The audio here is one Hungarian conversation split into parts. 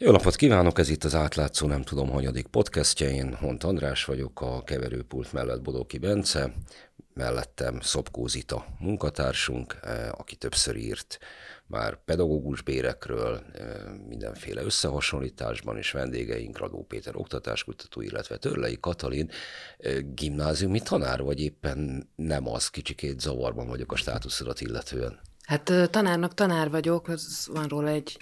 Jó napot kívánok, ez itt az átlátszó nem tudom hanyadik podcastja, én Hont András vagyok, a keverőpult mellett Bodóki Bence, mellettem Szopkó Zita munkatársunk, eh, aki többször írt már pedagógus bérekről, eh, mindenféle összehasonlításban, és vendégeink Radó Péter oktatáskutató, illetve Törlei Katalin eh, gimnáziumi tanár, vagy éppen nem az, kicsikét zavarban vagyok a státuszodat illetően. Hát tanárnak tanár vagyok, az van róla egy,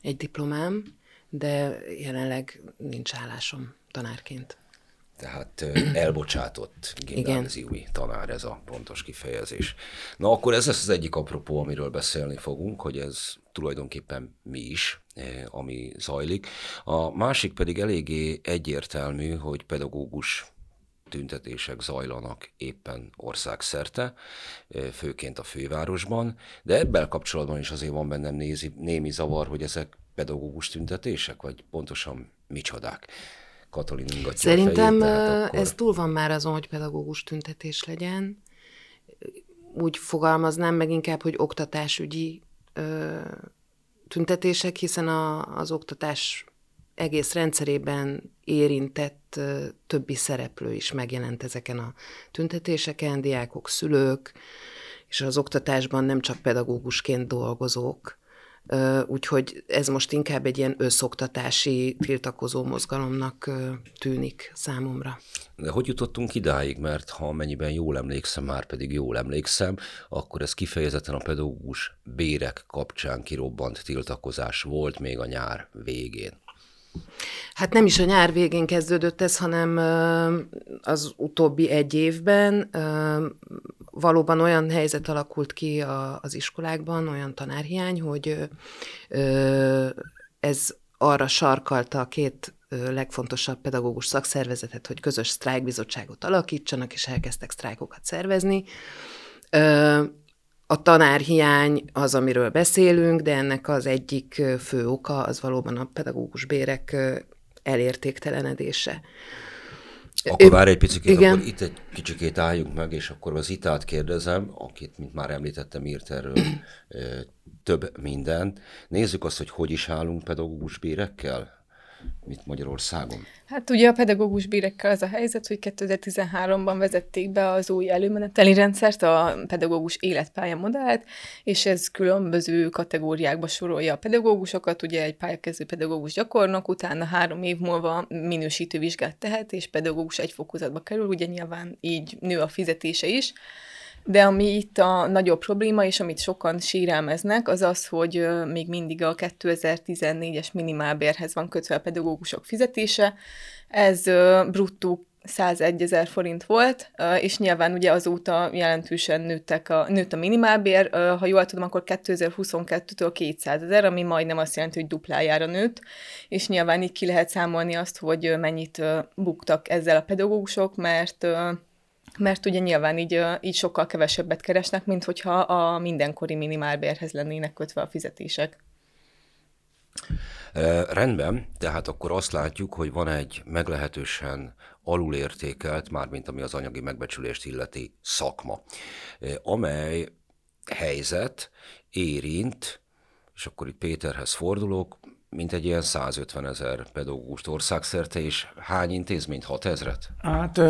egy diplomám, de jelenleg nincs állásom tanárként. Tehát elbocsátott gimnáziumi Igen. tanár, ez a pontos kifejezés. Na akkor ez lesz az egyik apropó, amiről beszélni fogunk, hogy ez tulajdonképpen mi is, ami zajlik. A másik pedig eléggé egyértelmű, hogy pedagógus tüntetések zajlanak éppen országszerte, főként a fővárosban, de ebben kapcsolatban is azért van bennem nézi, némi zavar, hogy ezek pedagógus tüntetések, vagy pontosan micsodák. Katalin ingatja Szerintem a fejét, akkor... ez túl van már azon, hogy pedagógus tüntetés legyen. Úgy fogalmaznám meg inkább, hogy oktatásügyi ö, tüntetések, hiszen a, az oktatás egész rendszerében érintett ö, többi szereplő is megjelent ezeken a tüntetéseken, diákok, szülők, és az oktatásban nem csak pedagógusként dolgozók, Úgyhogy ez most inkább egy ilyen összoktatási tiltakozó mozgalomnak tűnik számomra. De hogy jutottunk idáig? Mert ha mennyiben jól emlékszem, már pedig jól emlékszem, akkor ez kifejezetten a pedagógus bérek kapcsán kirobbant tiltakozás volt még a nyár végén. Hát nem is a nyár végén kezdődött ez, hanem az utóbbi egy évben valóban olyan helyzet alakult ki az iskolákban, olyan tanárhiány, hogy ez arra sarkalta a két legfontosabb pedagógus szakszervezetet, hogy közös sztrájkbizottságot alakítsanak, és elkezdtek sztrájkokat szervezni. A tanárhiány az, amiről beszélünk, de ennek az egyik fő oka az valóban a pedagógus bérek elértéktelenedése. Akkor várj egy picit, Igen. akkor itt egy kicsikét álljunk meg, és akkor az Itát kérdezem, akit, mint már említettem, írt erről több minden. Nézzük azt, hogy hogy is állunk pedagógus bérekkel mit Magyarországon? Hát ugye a pedagógus bírekkel az a helyzet, hogy 2013-ban vezették be az új előmeneteli rendszert, a pedagógus életpálya modellt, és ez különböző kategóriákba sorolja a pedagógusokat, ugye egy pályakezdő pedagógus gyakornok, utána három év múlva minősítő vizsgát tehet, és pedagógus egy fokozatba kerül, ugye nyilván így nő a fizetése is. De ami itt a nagyobb probléma, és amit sokan sírelmeznek, az az, hogy még mindig a 2014-es minimálbérhez van kötve a pedagógusok fizetése. Ez bruttó 101 ezer forint volt, és nyilván ugye azóta jelentősen nőttek a, nőtt a minimálbér, ha jól tudom, akkor 2022-től 200 ezer, ami majdnem azt jelenti, hogy duplájára nőtt, és nyilván így ki lehet számolni azt, hogy mennyit buktak ezzel a pedagógusok, mert mert ugye nyilván így, így sokkal kevesebbet keresnek, mint hogyha a mindenkori minimálbérhez lennének kötve a fizetések. Rendben, tehát akkor azt látjuk, hogy van egy meglehetősen alulértékelt, mármint ami az anyagi megbecsülést illeti szakma, amely helyzet érint, és akkor itt Péterhez fordulok, mint egy ilyen 150 ezer pedagógust országszerte, és hány intézményt? 6 ezret? Hát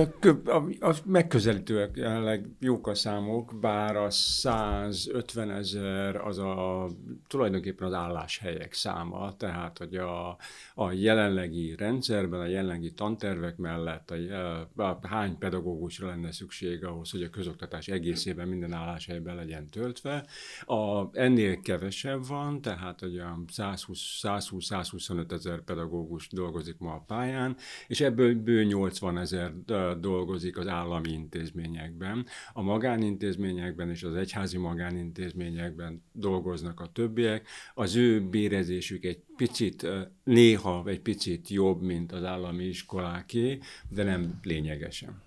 az megközelítőek jelenleg jók a számok, bár a 150 ezer az a tulajdonképpen az álláshelyek száma, tehát hogy a, a jelenlegi rendszerben, a jelenlegi tantervek mellett a, a, hány pedagógusra lenne szükség ahhoz, hogy a közoktatás egészében minden álláshelyben legyen töltve. A, ennél kevesebb van, tehát hogy a 120, 120 120-125 ezer pedagógus dolgozik ma a pályán, és ebből bő 80 ezer dolgozik az állami intézményekben. A magánintézményekben és az egyházi magánintézményekben dolgoznak a többiek. Az ő bérezésük egy picit, néha egy picit jobb, mint az állami iskoláké, de nem lényegesen.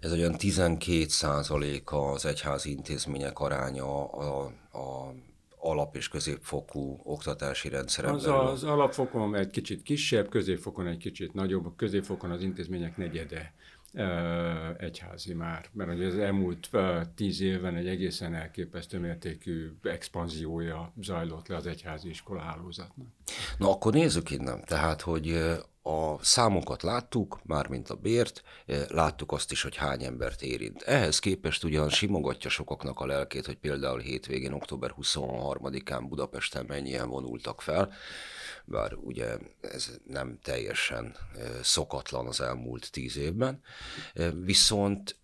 Ez olyan 12 százaléka az egyházi intézmények aránya a, a alap- és középfokú oktatási rendszeren az, belül? Az alapfokon egy kicsit kisebb, középfokon egy kicsit nagyobb, a középfokon az intézmények negyede egyházi már, mert ugye az elmúlt tíz évben egy egészen elképesztő mértékű expanziója zajlott le az egyházi iskola hálózatnak. Na akkor nézzük innen, tehát, hogy a számokat láttuk, mármint a bért, láttuk azt is, hogy hány embert érint. Ehhez képest ugyan simogatja sokaknak a lelkét, hogy például hétvégén, október 23-án Budapesten mennyien vonultak fel, bár ugye ez nem teljesen szokatlan az elmúlt tíz évben, viszont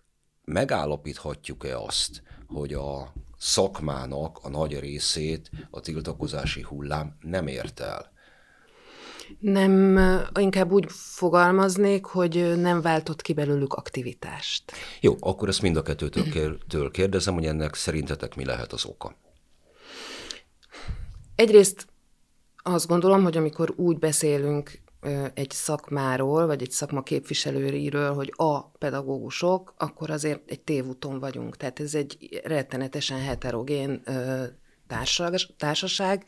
megállapíthatjuk-e azt, hogy a szakmának a nagy részét a tiltakozási hullám nem ért el? Nem, inkább úgy fogalmaznék, hogy nem váltott ki belőlük aktivitást. Jó, akkor ezt mind a kettőtől kérdezem, hogy ennek szerintetek mi lehet az oka? Egyrészt azt gondolom, hogy amikor úgy beszélünk egy szakmáról, vagy egy szakma képviselőiről, hogy a pedagógusok, akkor azért egy tévúton vagyunk. Tehát ez egy rettenetesen heterogén társaság,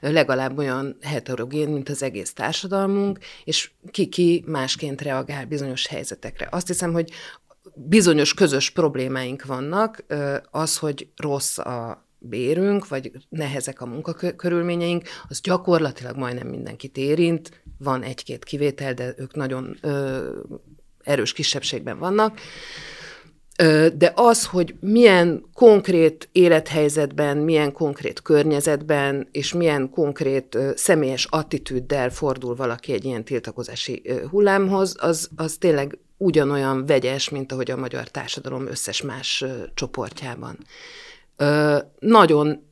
legalább olyan heterogén, mint az egész társadalmunk, és ki-ki másként reagál bizonyos helyzetekre. Azt hiszem, hogy bizonyos közös problémáink vannak, az, hogy rossz a bérünk, vagy nehezek a munkakörülményeink, az gyakorlatilag majdnem mindenkit érint, van egy-két kivétel, de ők nagyon ö, erős kisebbségben vannak. De az, hogy milyen konkrét élethelyzetben, milyen konkrét környezetben, és milyen konkrét személyes attitűddel fordul valaki egy ilyen tiltakozási hullámhoz, az, az tényleg ugyanolyan vegyes, mint ahogy a magyar társadalom összes más csoportjában. Nagyon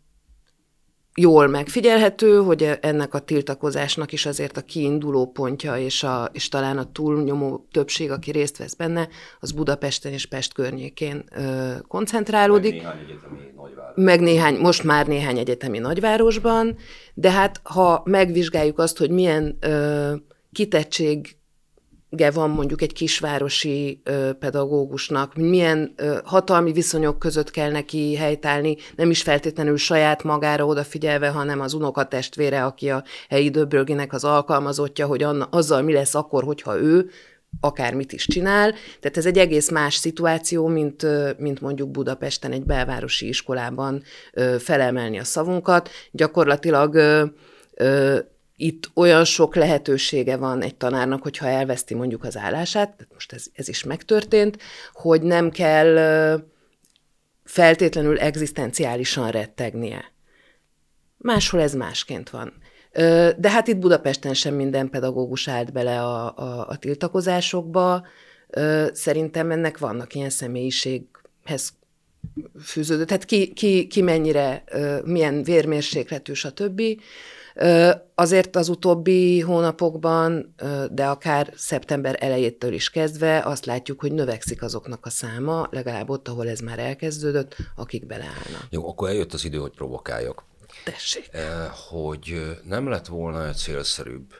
jól megfigyelhető, hogy ennek a tiltakozásnak is azért a kiinduló pontja, és, a, és talán a túlnyomó többség, aki részt vesz benne, az Budapesten és Pest környékén ö, koncentrálódik. Meg néhány egyetemi. Meg néhány, most már néhány egyetemi nagyvárosban, de hát ha megvizsgáljuk azt, hogy milyen ö, kitettség van mondjuk egy kisvárosi pedagógusnak, milyen ö, hatalmi viszonyok között kell neki helytállni, nem is feltétlenül saját magára odafigyelve, hanem az unokatestvére, aki a helyi döbröginek az alkalmazottja, hogy anna, azzal mi lesz akkor, hogyha ő akármit is csinál. Tehát ez egy egész más szituáció, mint, mint mondjuk Budapesten egy belvárosi iskolában felemelni a szavunkat. Gyakorlatilag itt olyan sok lehetősége van egy tanárnak, hogyha elveszti mondjuk az állását, most ez, ez is megtörtént, hogy nem kell feltétlenül egzisztenciálisan rettegnie. Máshol ez másként van. De hát itt Budapesten sem minden pedagógus állt bele a, a, a tiltakozásokba. Szerintem ennek vannak ilyen személyiséghez fűződő, tehát ki, ki, ki mennyire, milyen vérmérsékletű, stb. Azért az utóbbi hónapokban, de akár szeptember elejétől is kezdve azt látjuk, hogy növekszik azoknak a száma, legalább ott, ahol ez már elkezdődött, akik beleállnak. Jó, akkor eljött az idő, hogy provokáljak. Tessék. Hogy nem lett volna célszerűbb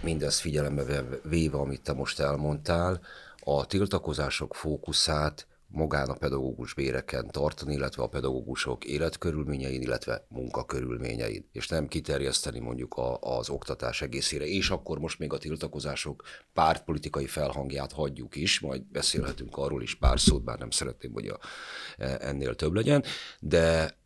mindezt figyelembe véve, amit te most elmondtál, a tiltakozások fókuszát magán a pedagógus béreken tartani, illetve a pedagógusok életkörülményein, illetve munkakörülményein, és nem kiterjeszteni mondjuk a, az oktatás egészére, és akkor most még a tiltakozások pártpolitikai felhangját hagyjuk is, majd beszélhetünk arról is pár szót, bár nem szeretném, hogy a, e, ennél több legyen, de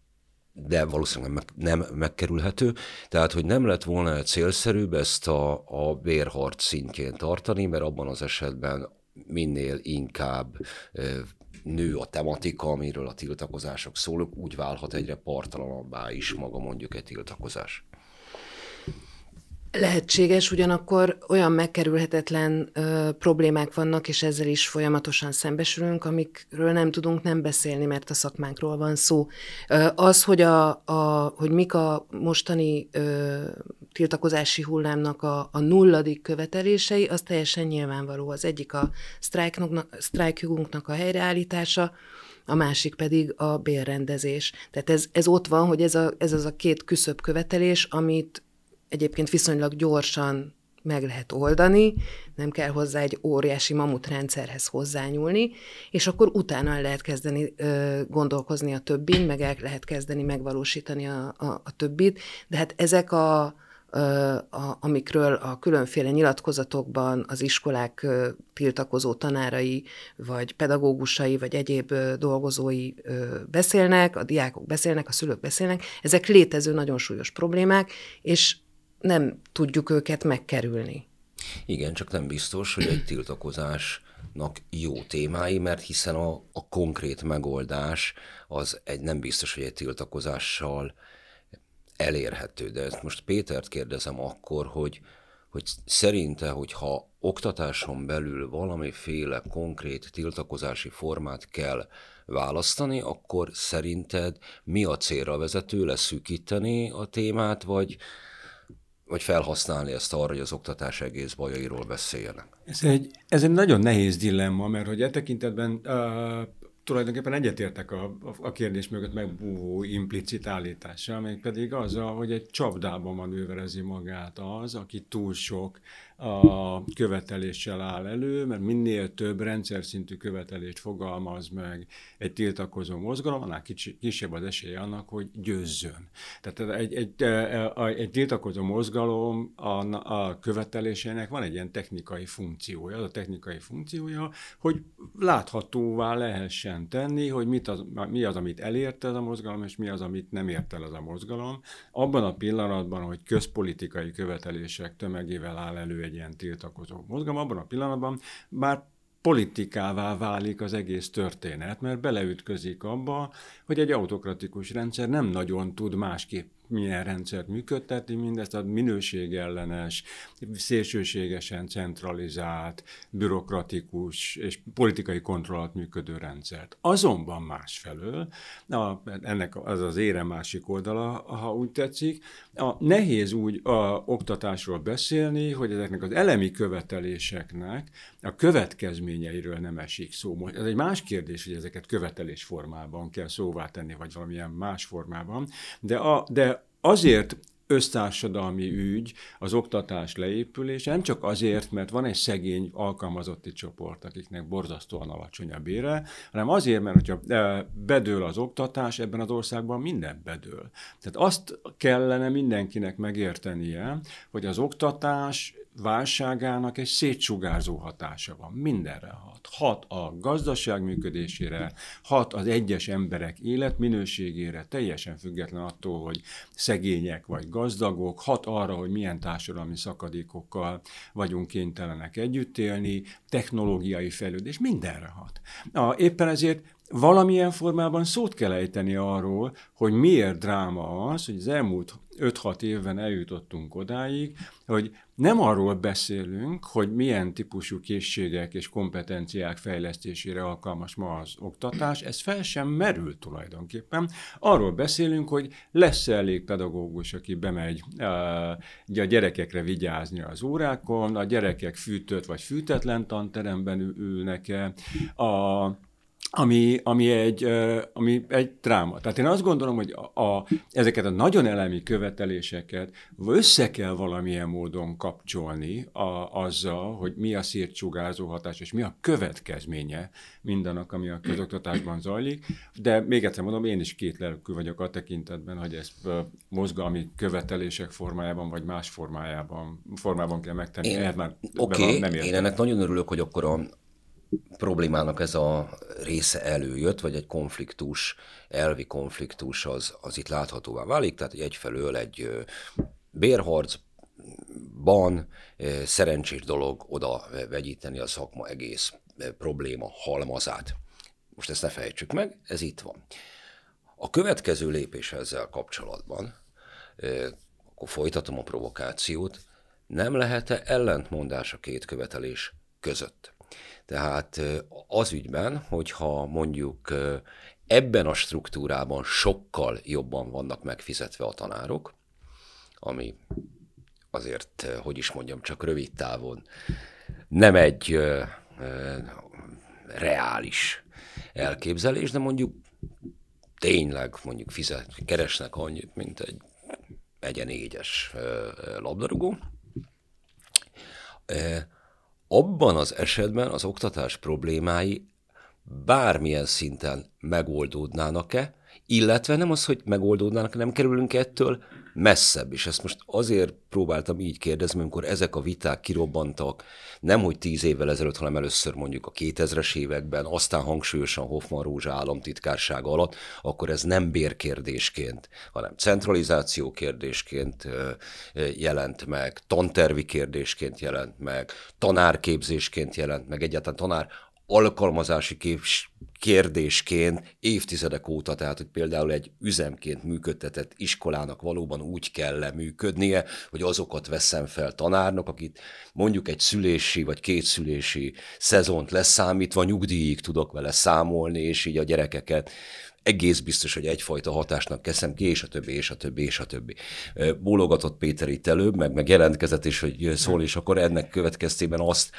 de valószínűleg nem, nem megkerülhető. Tehát, hogy nem lett volna célszerűbb ezt a, a bérharc szintjén tartani, mert abban az esetben minél inkább nő a tematika, amiről a tiltakozások szólnak, úgy válhat egyre partalanabbá is maga mondjuk egy tiltakozás. Lehetséges, ugyanakkor olyan megkerülhetetlen ö, problémák vannak, és ezzel is folyamatosan szembesülünk, amikről nem tudunk nem beszélni, mert a szakmánkról van szó. Ö, az, hogy, a, a, hogy mik a mostani ö, tiltakozási hullámnak a, a nulladik követelései, az teljesen nyilvánvaló. Az egyik a sztrájkjogunknak a helyreállítása, a másik pedig a bérrendezés. Tehát ez, ez ott van, hogy ez, a, ez az a két küszöbb követelés, amit egyébként viszonylag gyorsan meg lehet oldani, nem kell hozzá egy óriási mamutrendszerhez hozzányúlni, és akkor utána lehet kezdeni ö, gondolkozni a többin, meg el lehet kezdeni megvalósítani a, a, a többit, de hát ezek a, amikről a különféle nyilatkozatokban az iskolák tiltakozó tanárai, vagy pedagógusai, vagy egyéb dolgozói beszélnek, a diákok beszélnek, a szülők beszélnek, ezek létező nagyon súlyos problémák, és nem tudjuk őket megkerülni. Igen, csak nem biztos, hogy egy tiltakozásnak jó témái, mert hiszen a, a konkrét megoldás az egy nem biztos, hogy egy tiltakozással elérhető. De ezt most Pétert kérdezem akkor, hogy, hogy szerinte, hogyha oktatáson belül valamiféle konkrét tiltakozási formát kell választani, akkor szerinted mi a célra vezető, leszűkíteni a témát, vagy, vagy felhasználni ezt arra, hogy az oktatás egész bajairól beszéljenek? Ez egy, ez egy nagyon nehéz dilemma, mert hogy e tekintetben uh, tulajdonképpen egyetértek a, a kérdés mögött megbúvó implicit állítással, még pedig az, hogy egy csapdában manőverezi magát az, aki túl sok a követeléssel áll elő, mert minél több rendszer szintű követelést fogalmaz meg egy tiltakozó mozgalom, annál kicsi, kisebb az esélye annak, hogy győzzön. Tehát egy, egy, egy tiltakozó mozgalom a, a követelésének van egy ilyen technikai funkciója. Az a technikai funkciója, hogy láthatóvá lehessen tenni, hogy mit az, mi az, amit elért ez a mozgalom, és mi az, amit nem ért el az a mozgalom. Abban a pillanatban, hogy közpolitikai követelések tömegével áll elő egy ilyen tiltakozó mozgalom, abban a pillanatban már politikává válik az egész történet, mert beleütközik abba, hogy egy autokratikus rendszer nem nagyon tud másképp milyen rendszert működtetni, mindezt a minőségellenes, szélsőségesen centralizált, bürokratikus és politikai kontrollat működő rendszert. Azonban másfelől, a, ennek az az ére másik oldala, ha úgy tetszik, a, nehéz úgy a oktatásról beszélni, hogy ezeknek az elemi követeléseknek a következményeiről nem esik szó. Ez egy más kérdés, hogy ezeket követelés formában kell szóvá tenni, vagy valamilyen más formában, de, a, de azért össztársadalmi ügy az oktatás leépülése, nem csak azért, mert van egy szegény alkalmazotti csoport, akiknek borzasztóan alacsony a bére, hanem azért, mert hogyha e, bedől az oktatás, ebben az országban minden bedől. Tehát azt kellene mindenkinek megértenie, hogy az oktatás válságának egy szétsugárzó hatása van. Mindenre hat. Hat a gazdaság működésére, hat az egyes emberek életminőségére, teljesen független attól, hogy szegények vagy gazdagok, hat arra, hogy milyen társadalmi szakadékokkal vagyunk kénytelenek együtt élni, technológiai fejlődés, mindenre hat. A, éppen ezért valamilyen formában szót kell ejteni arról, hogy miért dráma az, hogy az elmúlt 5-6 évben eljutottunk odáig, hogy nem arról beszélünk, hogy milyen típusú készségek és kompetenciák fejlesztésére alkalmas ma az oktatás, ez fel sem merül tulajdonképpen. Arról beszélünk, hogy lesz elég pedagógus, aki bemegy a gyerekekre vigyázni az órákon, a gyerekek fűtött vagy fűtetlen tanteremben ülnek-e, a ami, ami, egy, ami egy dráma. Tehát én azt gondolom, hogy a, a, ezeket a nagyon elemi követeléseket össze kell valamilyen módon kapcsolni a, azzal, hogy mi a szírtsugázó hatás, és mi a következménye mindannak, ami a közoktatásban zajlik. De még egyszer mondom, én is két lelkű vagyok a tekintetben, hogy ezt mozgalmi követelések formájában, vagy más formájában, formában kell megtenni. Én, Oké, okay, én ennek nagyon örülök, hogy akkor a, problémának ez a része előjött, vagy egy konfliktus, elvi konfliktus az, az itt láthatóvá válik, tehát egyfelől egy bérharcban szerencsés dolog oda vegyíteni a szakma egész probléma halmazát. Most ezt ne fejtsük meg, ez itt van. A következő lépés ezzel kapcsolatban, akkor folytatom a provokációt, nem lehet-e ellentmondás a két követelés között? Tehát az ügyben, hogyha mondjuk ebben a struktúrában sokkal jobban vannak megfizetve a tanárok, ami azért, hogy is mondjam, csak rövid távon nem egy ö, reális elképzelés, de mondjuk tényleg mondjuk fizet, keresnek annyit, mint egy egyen négyes labdarúgó, abban az esetben az oktatás problémái bármilyen szinten megoldódnának-e, illetve nem az, hogy megoldódnának, nem kerülünk ettől messzebb. És ezt most azért próbáltam így kérdezni, amikor ezek a viták kirobbantak, nem hogy tíz évvel ezelőtt, hanem először mondjuk a 2000-es években, aztán hangsúlyosan Hoffman Rózsa államtitkárság alatt, akkor ez nem bérkérdésként, hanem centralizáció kérdésként jelent meg, tantervi kérdésként jelent meg, tanárképzésként jelent meg, egyáltalán tanár alkalmazási kép- kérdésként évtizedek óta, tehát hogy például egy üzemként működtetett iskolának valóban úgy kell leműködnie, hogy azokat veszem fel tanárnak, akit mondjuk egy szülési vagy kétszülési szezont leszámítva nyugdíjig tudok vele számolni, és így a gyerekeket egész biztos, hogy egyfajta hatásnak keszem ki, és a többi, és a többi, és a többi. Bólogatott Péter itt előbb, meg, meg jelentkezett is, hogy szól, és akkor ennek következtében azt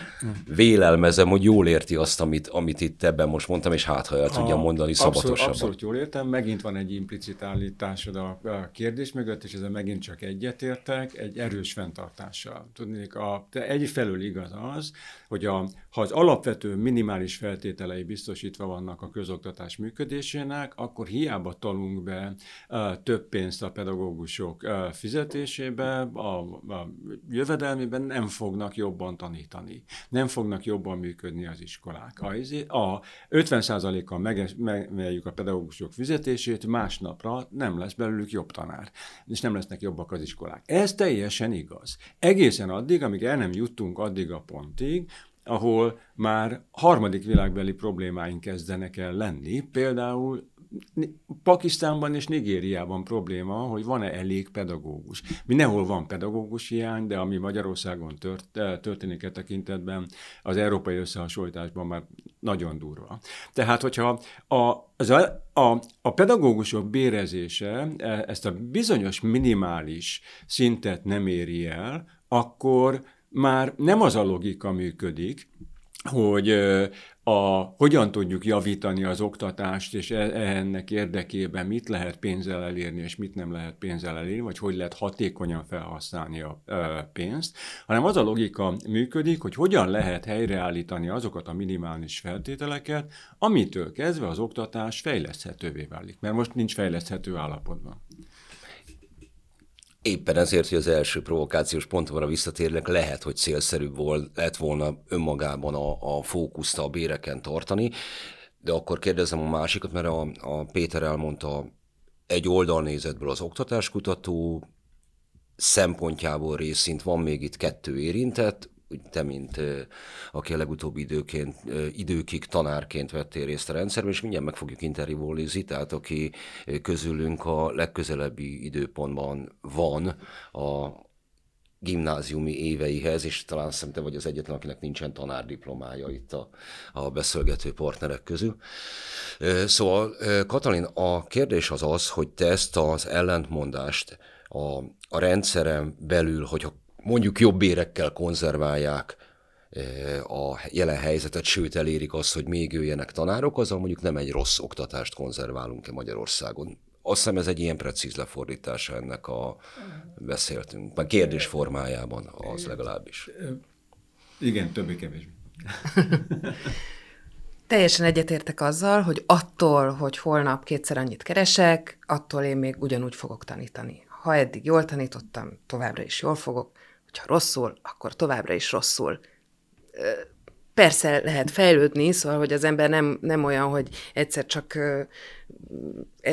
vélelmezem, hogy jól érti azt, amit, amit itt ebben most mondtam, és hát ha el tudja mondani szabatosabban. Abszolút, abszolút jól értem, megint van egy implicit állításod a, a kérdés mögött, és ezzel megint csak egyetértek, egy erős fenntartással. Tudni, a, de egyfelől igaz az, hogy a, ha az alapvető minimális feltételei biztosítva vannak a közoktatás működésének, akkor hiába talunk be uh, több pénzt a pedagógusok uh, fizetésébe, a, a jövedelmében nem fognak jobban tanítani, nem fognak jobban működni az iskolák. A, a 50%-kal megemeljük a pedagógusok fizetését, másnapra nem lesz belőlük jobb tanár, és nem lesznek jobbak az iskolák. Ez teljesen igaz. Egészen addig, amíg el nem juttunk addig a pontig, ahol már harmadik világbeli problémáink kezdenek el lenni, például Pakisztánban és Nigériában probléma, hogy van-e elég pedagógus. Mindenhol van pedagógus hiány, de ami Magyarországon tört, történik e tekintetben, az európai összehasonlításban már nagyon durva. Tehát, hogyha a, az a, a, a pedagógusok bérezése e, ezt a bizonyos minimális szintet nem éri el, akkor már nem az a logika működik, hogy a, hogyan tudjuk javítani az oktatást, és e, ennek érdekében mit lehet pénzzel elérni, és mit nem lehet pénzzel elérni, vagy hogy lehet hatékonyan felhasználni a pénzt, hanem az a logika működik, hogy hogyan lehet helyreállítani azokat a minimális feltételeket, amitől kezdve az oktatás fejleszthetővé válik, mert most nincs fejleszthető állapotban. Éppen ezért, hogy az első provokációs pontomra visszatérnek, lehet, hogy célszerűbb volt, lett volna önmagában a, a fókuszt a béreken tartani, de akkor kérdezem a másikat, mert a, a Péter elmondta egy oldalnézetből az oktatáskutató szempontjából részint van még itt kettő érintett, te, mint aki a legutóbbi időként, időkig tanárként vettél részt a rendszerben, és mindjárt meg fogjuk interjúvolni Zitát, aki közülünk a legközelebbi időpontban van a gimnáziumi éveihez, és talán szerintem vagy az egyetlen, akinek nincsen tanárdiplomája itt a, a beszélgető partnerek közül. Szóval, Katalin, a kérdés az az, hogy te ezt az ellentmondást a, a rendszeren belül, hogyha mondjuk jobb érekkel konzerválják eh, a jelen helyzetet, sőt elérik azt, hogy még jöjjenek tanárok, azzal mondjuk nem egy rossz oktatást konzerválunk-e Magyarországon. Azt hiszem ez egy ilyen precíz lefordítása ennek a beszéltünk, meg kérdés formájában az legalábbis. Igen, többé-kevésbé. Teljesen egyetértek azzal, hogy attól, hogy holnap kétszer annyit keresek, attól én még ugyanúgy fogok tanítani. Ha eddig jól tanítottam, továbbra is jól fogok, hogyha rosszul, akkor továbbra is rosszul. Persze lehet fejlődni, szóval, hogy az ember nem, nem olyan, hogy egyszer csak e,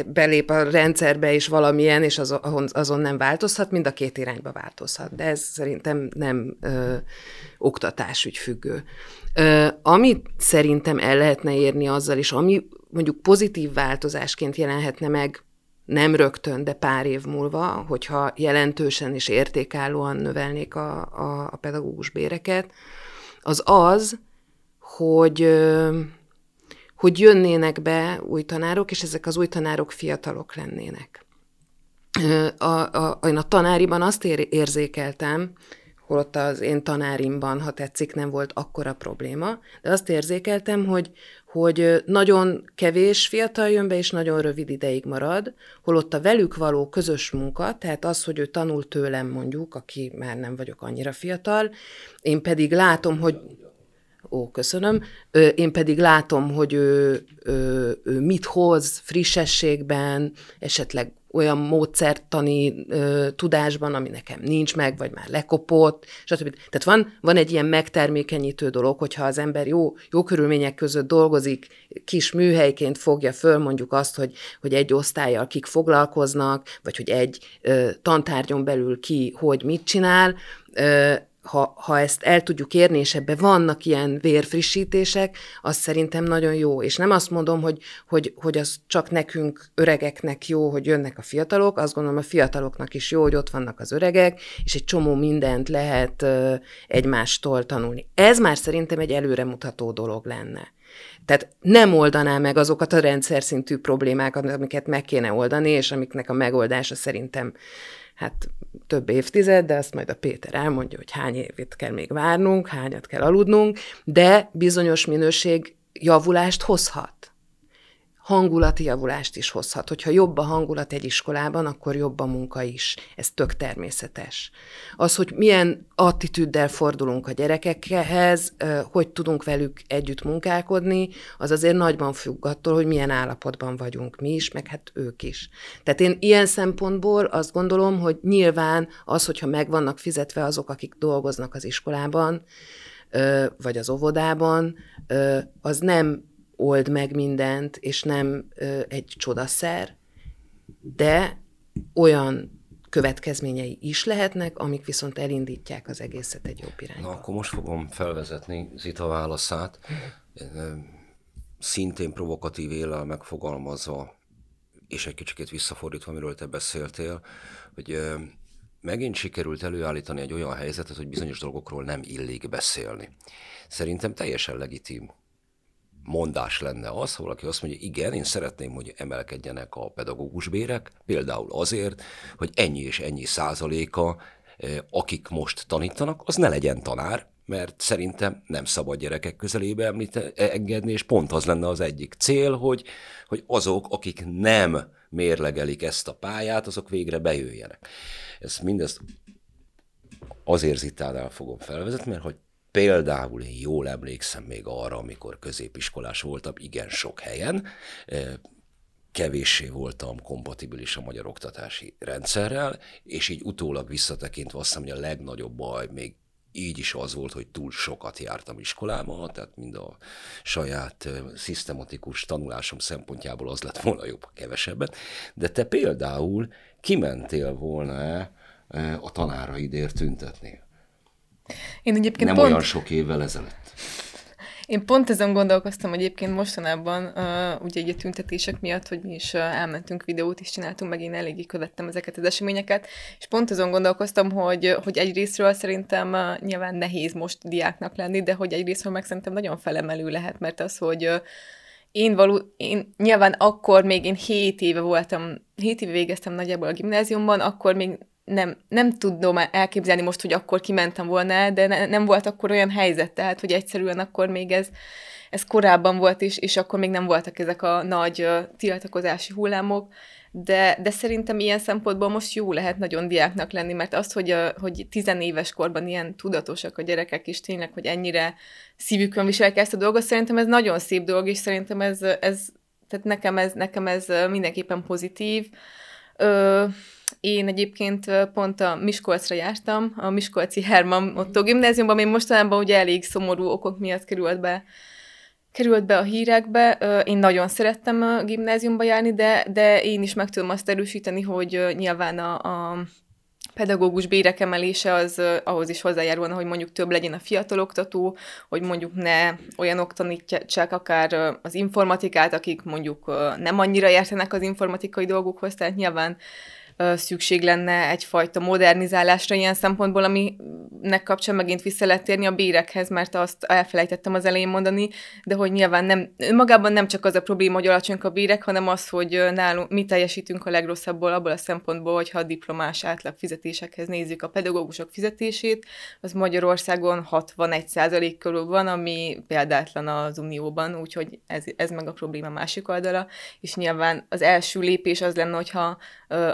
belép a rendszerbe és valamilyen, és azon, azon nem változhat, mind a két irányba változhat. De ez szerintem nem ö, oktatásügy függő. Ö, amit szerintem el lehetne érni azzal is, ami mondjuk pozitív változásként jelenhetne meg nem rögtön, de pár év múlva, hogyha jelentősen és értékállóan növelnék a, a, a pedagógus béreket, az az, hogy, hogy jönnének be új tanárok, és ezek az új tanárok fiatalok lennének. A, a, én a tanáriban azt ér, érzékeltem, holott az én tanárimban, ha tetszik, nem volt akkora probléma, de azt érzékeltem, hogy, hogy nagyon kevés fiatal jön be, és nagyon rövid ideig marad, holott a velük való közös munka, tehát az, hogy ő tanul tőlem mondjuk, aki már nem vagyok annyira fiatal, én pedig látom, hogy Ó, köszönöm. Én pedig látom, hogy ő, ő, ő mit hoz frissességben, esetleg olyan módszertani ö, tudásban, ami nekem nincs meg, vagy már lekopott, stb. Tehát van, van egy ilyen megtermékenyítő dolog, hogyha az ember jó, jó körülmények között dolgozik, kis műhelyként fogja föl mondjuk azt, hogy, hogy egy osztályjal kik foglalkoznak, vagy hogy egy ö, tantárgyon belül ki hogy mit csinál, ö, ha, ha ezt el tudjuk érni, és ebben vannak ilyen vérfrissítések, az szerintem nagyon jó. És nem azt mondom, hogy, hogy, hogy az csak nekünk, öregeknek jó, hogy jönnek a fiatalok, azt gondolom a fiataloknak is jó, hogy ott vannak az öregek, és egy csomó mindent lehet uh, egymástól tanulni. Ez már szerintem egy előremutató dolog lenne. Tehát nem oldaná meg azokat a rendszer szintű problémákat, amiket meg kéne oldani, és amiknek a megoldása szerintem hát több évtized, de azt majd a Péter elmondja, hogy hány évit kell még várnunk, hányat kell aludnunk, de bizonyos minőség javulást hozhat hangulati javulást is hozhat. Hogyha jobb a hangulat egy iskolában, akkor jobb a munka is. Ez tök természetes. Az, hogy milyen attitűddel fordulunk a gyerekekhez, hogy tudunk velük együtt munkálkodni, az azért nagyban függ attól, hogy milyen állapotban vagyunk mi is, meg hát ők is. Tehát én ilyen szempontból azt gondolom, hogy nyilván az, hogyha meg vannak fizetve azok, akik dolgoznak az iskolában, vagy az óvodában, az nem old meg mindent, és nem ö, egy csodaszer, de olyan következményei is lehetnek, amik viszont elindítják az egészet egy jobb irányba. Na, akkor most fogom felvezetni Zita válaszát, szintén provokatív élel megfogalmazva, és egy kicsit visszafordítva, amiről te beszéltél, hogy megint sikerült előállítani egy olyan helyzetet, hogy bizonyos dolgokról nem illik beszélni. Szerintem teljesen legitim mondás lenne az, ha valaki azt mondja, igen, én szeretném, hogy emelkedjenek a pedagógus bérek, például azért, hogy ennyi és ennyi százaléka, eh, akik most tanítanak, az ne legyen tanár, mert szerintem nem szabad gyerekek közelébe említe, engedni, és pont az lenne az egyik cél, hogy, hogy azok, akik nem mérlegelik ezt a pályát, azok végre bejöjjenek. Ezt mindezt azért zitánál fogom felvezetni, mert hogy Például én jól emlékszem még arra, amikor középiskolás voltam, igen sok helyen, kevéssé voltam kompatibilis a magyar oktatási rendszerrel, és így utólag visszatekintve azt hiszem, hogy a legnagyobb baj még így is az volt, hogy túl sokat jártam iskolába, tehát mind a saját szisztematikus tanulásom szempontjából az lett volna jobb, kevesebbet. De te például kimentél volna a tanáraidért tüntetni? Én egyébként Nem pont... olyan sok évvel ezelőtt. Én pont ezen gondolkoztam, hogy egyébként mostanában, uh, ugye egy tüntetések miatt, hogy mi is uh, elmentünk, videót is csináltunk, meg én eléggé követtem ezeket az eseményeket, és pont azon gondolkoztam, hogy, hogy egyrésztről szerintem uh, nyilván nehéz most diáknak lenni, de hogy egyrésztről meg szerintem nagyon felemelő lehet, mert az, hogy uh, én való, én nyilván akkor még én 7 éve voltam, 7 éve végeztem nagyjából a gimnáziumban, akkor még nem, nem tudom elképzelni most, hogy akkor kimentem volna de ne, nem volt akkor olyan helyzet, tehát, hogy egyszerűen akkor még ez, ez korábban volt is, és akkor még nem voltak ezek a nagy uh, tiltakozási hullámok, de, de szerintem ilyen szempontból most jó lehet nagyon diáknak lenni, mert az, hogy, uh, hogy tizenéves korban ilyen tudatosak a gyerekek is tényleg, hogy ennyire szívükön viselik ezt a dolgot, szerintem ez nagyon szép dolog, és szerintem ez, ez tehát nekem ez, nekem ez mindenképpen pozitív. Ö, én egyébként pont a Miskolcra jártam, a Miskolci Herman Otto gimnáziumban, ami mostanában ugye elég szomorú okok miatt került be került be a hírekbe. Én nagyon szerettem a gimnáziumba járni, de, de én is meg tudom azt erősíteni, hogy nyilván a, a pedagógus bérek emelése az ahhoz is hozzájárulna, hogy mondjuk több legyen a fiatal oktató, hogy mondjuk ne olyanok tanítsák akár az informatikát, akik mondjuk nem annyira értenek az informatikai dolgokhoz, tehát nyilván szükség lenne egyfajta modernizálásra ilyen szempontból, aminek kapcsán megint vissza lehet térni a bérekhez, mert azt elfelejtettem az elején mondani, de hogy nyilván nem, magában nem csak az a probléma, hogy alacsonyak a bérek, hanem az, hogy nálunk mi teljesítünk a legrosszabbból abból a szempontból, hogyha a diplomás átlag fizetésekhez nézzük a pedagógusok fizetését, az Magyarországon 61% körül van, ami példátlan az Unióban, úgyhogy ez, ez meg a probléma másik oldala, és nyilván az első lépés az lenne, hogyha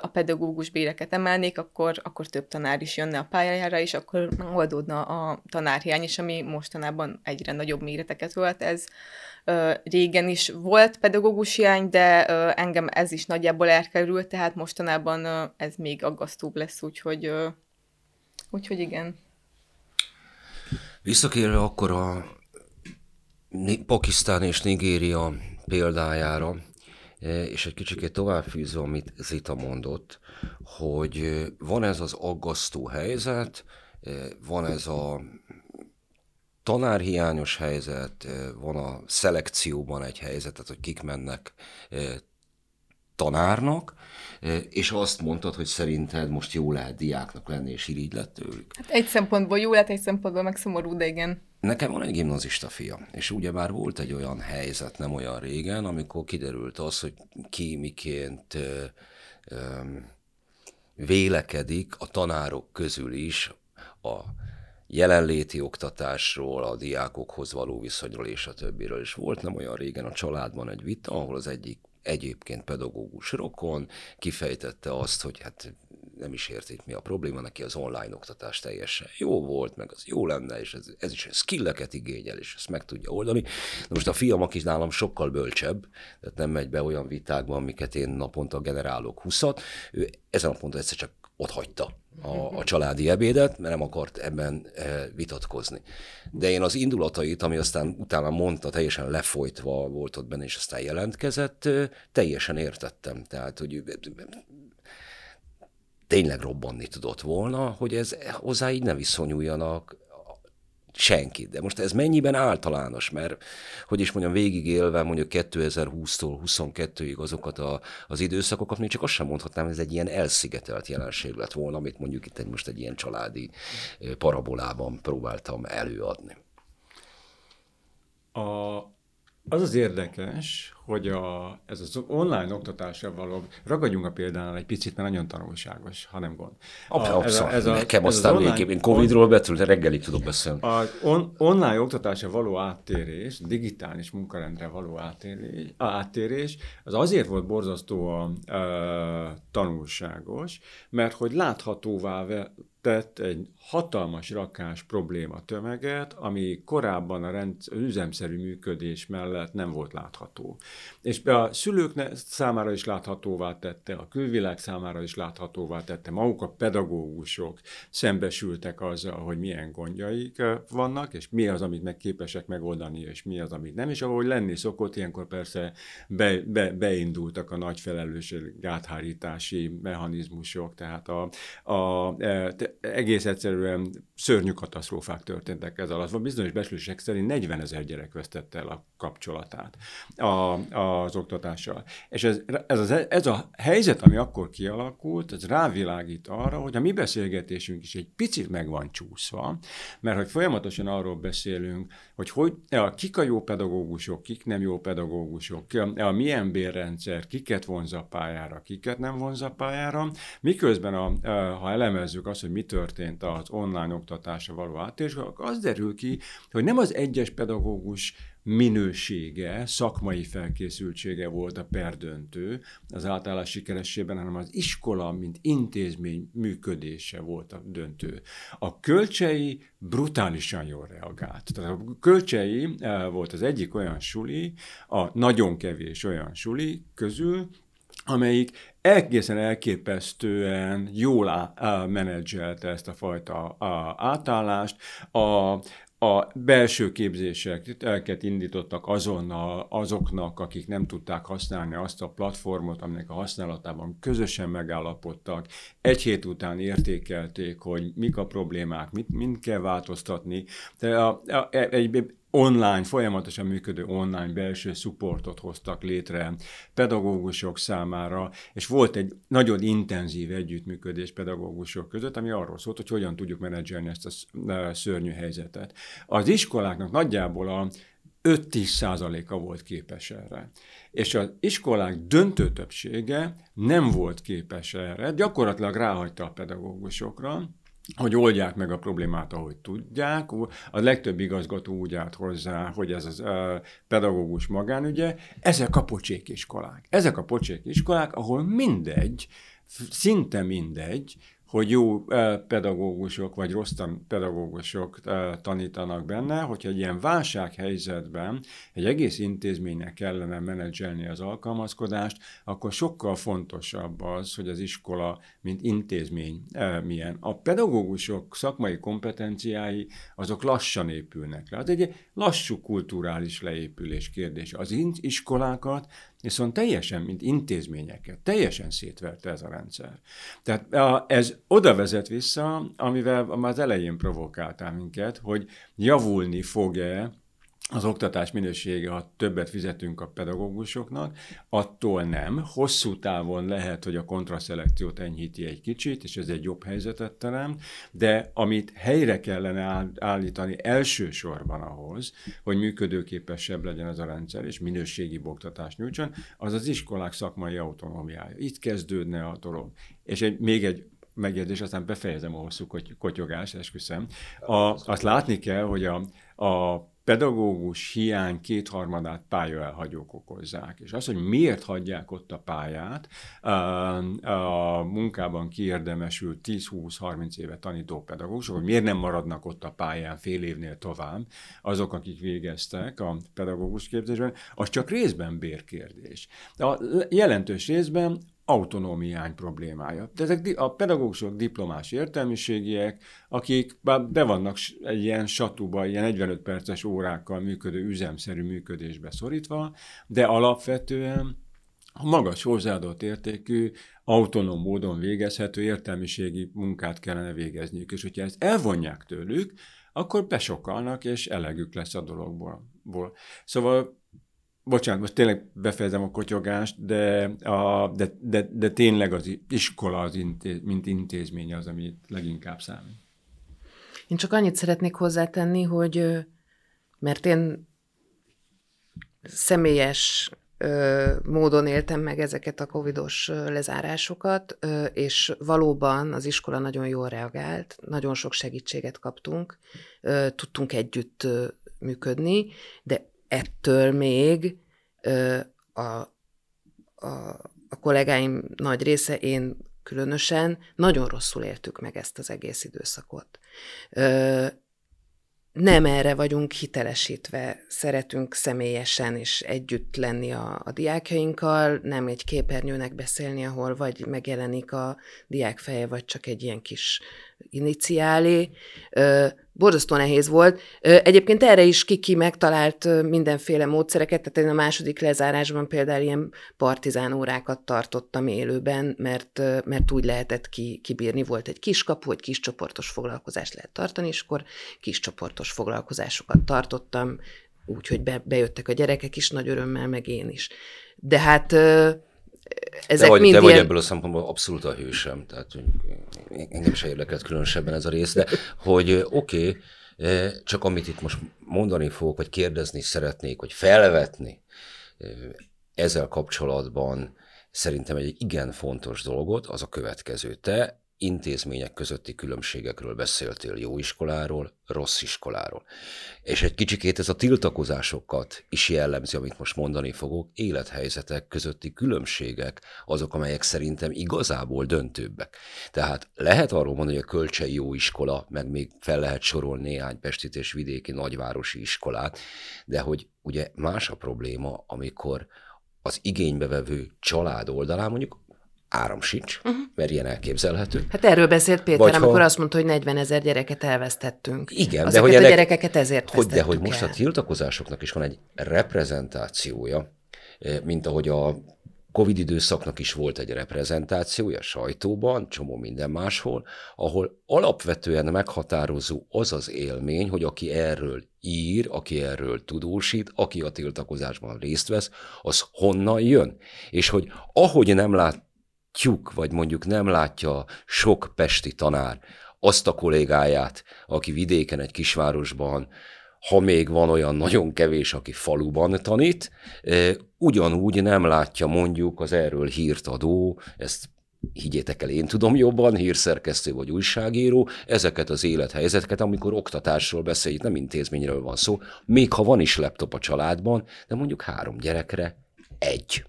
a pedagógus pedagógus béreket emelnék, akkor, akkor több tanár is jönne a pályájára, és akkor oldódna a tanárhiány is, ami mostanában egyre nagyobb méreteket volt. Ez régen is volt pedagógus hiány, de engem ez is nagyjából elkerült, tehát mostanában ez még aggasztóbb lesz, úgyhogy, úgyhogy igen. Visszakérve akkor a Pakisztán és Nigéria példájára, és egy kicsit tovább fűzve, amit Zita mondott, hogy e, van ez az aggasztó helyzet, e, van ez a tanárhiányos helyzet, van a szelekcióban egy helyzet, tehát hogy kik mennek tanárnak, és azt mondtad, hogy szerinted most jó lehet diáknak lenni, és irigy lett tőlük. Hát egy szempontból jó lehet, egy szempontból meg szomorú, de igen. Nekem van egy gimnazista fia, és ugye már volt egy olyan helyzet nem olyan régen, amikor kiderült az, hogy ki miként ö, ö, vélekedik a tanárok közül is a jelenléti oktatásról, a diákokhoz való viszonyról és a többiről. És volt nem olyan régen a családban egy vita, ahol az egyik egyébként pedagógus rokon kifejtette azt, hogy hát nem is értik mi a probléma, neki az online oktatás teljesen jó volt, meg az jó lenne, és ez, ez is skilleket igényel, és ezt meg tudja oldani. De most a fiam, aki nálam sokkal bölcsebb, tehát nem megy be olyan vitákba, amiket én naponta generálok 20 ő ezen a ponton egyszer csak ott hagyta a, a családi ebédet, mert nem akart ebben e, vitatkozni. De én az indulatait, ami aztán utána mondta, teljesen lefolytva volt ott benne, és aztán jelentkezett, e, teljesen értettem. Tehát, hogy tényleg robbanni tudott volna, hogy ez hozzá így ne viszonyuljanak senki. De most ez mennyiben általános, mert hogy is mondjam, végigélve mondjuk 2020-tól 22-ig azokat a, az időszakokat, még csak azt sem mondhatnám, hogy ez egy ilyen elszigetelt jelenség lett volna, amit mondjuk itt egy, most egy ilyen családi parabolában próbáltam előadni. A, az az érdekes, hogy a, ez az online oktatásra való, ragadjunk a példánál egy picit, mert nagyon tanulságos, ha nem gond. A, a, ez a, ez a, Nekem ez aztán végképp, én Covid-ról de reggelig tudok beszélni. A on, online oktatásra való áttérés, digitális munkarendre való áttérés, áttérés, az azért volt borzasztóan uh, tanulságos, mert hogy láthatóvá tett egy hatalmas rakás probléma tömeget, ami korábban a rend, üzemszerű működés mellett nem volt látható. És a szülők számára is láthatóvá tette, a külvilág számára is láthatóvá tette, maguk a pedagógusok szembesültek azzal, hogy milyen gondjaik vannak, és mi az, amit meg képesek megoldani, és mi az, amit nem. És ahogy lenni szokott, ilyenkor persze be, be, beindultak a nagy felelősség gáthárítási mechanizmusok, tehát a, a, a, egész egyszerűen szörnyű katasztrófák történtek ez alatt. Bizonyos becslések szerint 40 ezer gyerek vesztette el a kapcsolatát a, az oktatással. És ez, ez, az, ez a helyzet, ami akkor kialakult, ez rávilágít arra, hogy a mi beszélgetésünk is egy picit meg van csúszva, mert hogy folyamatosan arról beszélünk, hogy, hogy a, kik a jó pedagógusok, kik nem jó pedagógusok, a, a milyen bérrendszer, kiket vonza pályára, kiket nem vonza pályára, miközben a, a, ha elemezzük azt, hogy mi történt az online oktatásra való átérés, az derül ki, hogy nem az egyes pedagógus minősége, szakmai felkészültsége volt a perdöntő az átállás sikerességében, hanem az iskola, mint intézmény működése volt a döntő. A kölcsei brutálisan jól reagált. Tehát a kölcsei eh, volt az egyik olyan suli, a nagyon kevés olyan suli közül, amelyik egészen elképesztően jól menedzselte ezt a fajta átállást. A, a belső képzéseket indítottak azonnal azoknak, akik nem tudták használni azt a platformot, aminek a használatában közösen megállapodtak. Egy hét után értékelték, hogy mik a problémák, mit, mind kell változtatni. De a, a, egy, online, folyamatosan működő online belső supportot hoztak létre pedagógusok számára, és volt egy nagyon intenzív együttműködés pedagógusok között, ami arról szólt, hogy hogyan tudjuk menedzselni ezt a szörnyű helyzetet. Az iskoláknak nagyjából a 5-10 százaléka volt képes erre. És az iskolák döntő többsége nem volt képes erre, gyakorlatilag ráhagyta a pedagógusokra, hogy oldják meg a problémát, ahogy tudják. A legtöbb igazgató úgy állt hozzá, hogy ez az pedagógus magánügye. Ezek a pocsék iskolák. Ezek a pocsék iskolák, ahol mindegy, szinte mindegy, hogy jó pedagógusok vagy rossz pedagógusok tanítanak benne, hogyha egy ilyen válsághelyzetben egy egész intézménynek kellene menedzselni az alkalmazkodást, akkor sokkal fontosabb az, hogy az iskola, mint intézmény milyen. A pedagógusok szakmai kompetenciái azok lassan épülnek le. Az egy lassú kulturális leépülés kérdése. Az iskolákat viszont teljesen, mint intézményeket, teljesen szétverte ez a rendszer. Tehát ez oda vezet vissza, amivel már az elején provokáltál minket, hogy javulni fog-e az oktatás minősége, ha többet fizetünk a pedagógusoknak, attól nem. Hosszú távon lehet, hogy a kontraszelekciót enyhíti egy kicsit, és ez egy jobb helyzetet terem, de amit helyre kellene állítani elsősorban ahhoz, hogy működőképesebb legyen ez a rendszer, és minőségi oktatást nyújtson, az az iskolák szakmai autonómiája. Itt kezdődne a dolog. És egy, még egy megjegyzés, aztán befejezem a hosszú kotyogást, esküszöm. A, azt látni kell, hogy a, a pedagógus hiány kétharmadát pályaelhagyók okozzák. És az, hogy miért hagyják ott a pályát, a munkában kiérdemesült 10-20-30 éve tanító pedagógusok, hogy miért nem maradnak ott a pályán fél évnél tovább, azok, akik végeztek a pedagógus képzésben, az csak részben bérkérdés. A jelentős részben autonómiány problémája. De ezek a pedagógusok diplomás értelmiségiek, akik be vannak egy ilyen satúba, ilyen 45 perces órákkal működő üzemszerű működésbe szorítva, de alapvetően magas hozzáadott értékű, autonóm módon végezhető értelmiségi munkát kellene végezniük. És hogyha ezt elvonják tőlük, akkor besokalnak, és elegük lesz a dologból. Szóval bocsánat, most tényleg befejezem a kotyogást, de, a, de, de, de tényleg az iskola, az intéz, mint intézmény az, ami leginkább számít. Én csak annyit szeretnék hozzátenni, hogy mert én személyes módon éltem meg ezeket a covidos lezárásokat, és valóban az iskola nagyon jól reagált, nagyon sok segítséget kaptunk, tudtunk együtt működni, de ettől még a, a, a kollégáim nagy része, én különösen, nagyon rosszul éltük meg ezt az egész időszakot. Nem erre vagyunk hitelesítve, szeretünk személyesen és együtt lenni a, a diákjainkkal, nem egy képernyőnek beszélni, ahol vagy megjelenik a diák feje, vagy csak egy ilyen kis iniciálé borzasztó nehéz volt. Egyébként erre is Kiki megtalált mindenféle módszereket, tehát én a második lezárásban például ilyen partizán órákat tartottam élőben, mert, mert úgy lehetett ki, kibírni. Volt egy kis kapu, hogy kis csoportos foglalkozást lehet tartani, és akkor kis csoportos foglalkozásokat tartottam, úgyhogy be, bejöttek a gyerekek is nagy örömmel, meg én is. De hát ezek vagy, mind te ilyen... vagy ebből a szempontból abszolút a hősem, tehát engem sem érdekelt különösebben ez a rész, de hogy oké, okay, csak amit itt most mondani fogok, vagy kérdezni szeretnék, vagy felvetni ezzel kapcsolatban szerintem egy igen fontos dolgot, az a következő. Te intézmények közötti különbségekről beszéltél, jó iskoláról, rossz iskoláról. És egy kicsikét ez a tiltakozásokat is jellemzi, amit most mondani fogok, élethelyzetek közötti különbségek azok, amelyek szerintem igazából döntőbbek. Tehát lehet arról mondani, hogy a Kölcsei jó iskola, meg még fel lehet sorolni néhány pestit és vidéki nagyvárosi iskolát, de hogy ugye más a probléma, amikor az igénybevevő család oldalán mondjuk áram sincs, uh-huh. mert ilyen elképzelhető. Hát erről beszélt Péter, Vagy amikor ha... azt mondta, hogy 40 ezer gyereket elvesztettünk. Igen, Azeket de hogy a ennek... gyerekeket ezért hogy, De hogy most el. a tiltakozásoknak is van egy reprezentációja, eh, mint ahogy a Covid időszaknak is volt egy reprezentációja sajtóban, csomó minden máshol, ahol alapvetően meghatározó az az élmény, hogy aki erről ír, aki erről tudósít, aki a tiltakozásban részt vesz, az honnan jön. És hogy ahogy nem lát látjuk, vagy mondjuk nem látja sok pesti tanár azt a kollégáját, aki vidéken egy kisvárosban, ha még van olyan nagyon kevés, aki faluban tanít, ugyanúgy nem látja mondjuk az erről hírt adó, ezt higgyétek el, én tudom jobban, hírszerkesztő vagy újságíró, ezeket az élethelyzeteket, amikor oktatásról beszél, nem intézményről van szó, még ha van is laptop a családban, de mondjuk három gyerekre egy.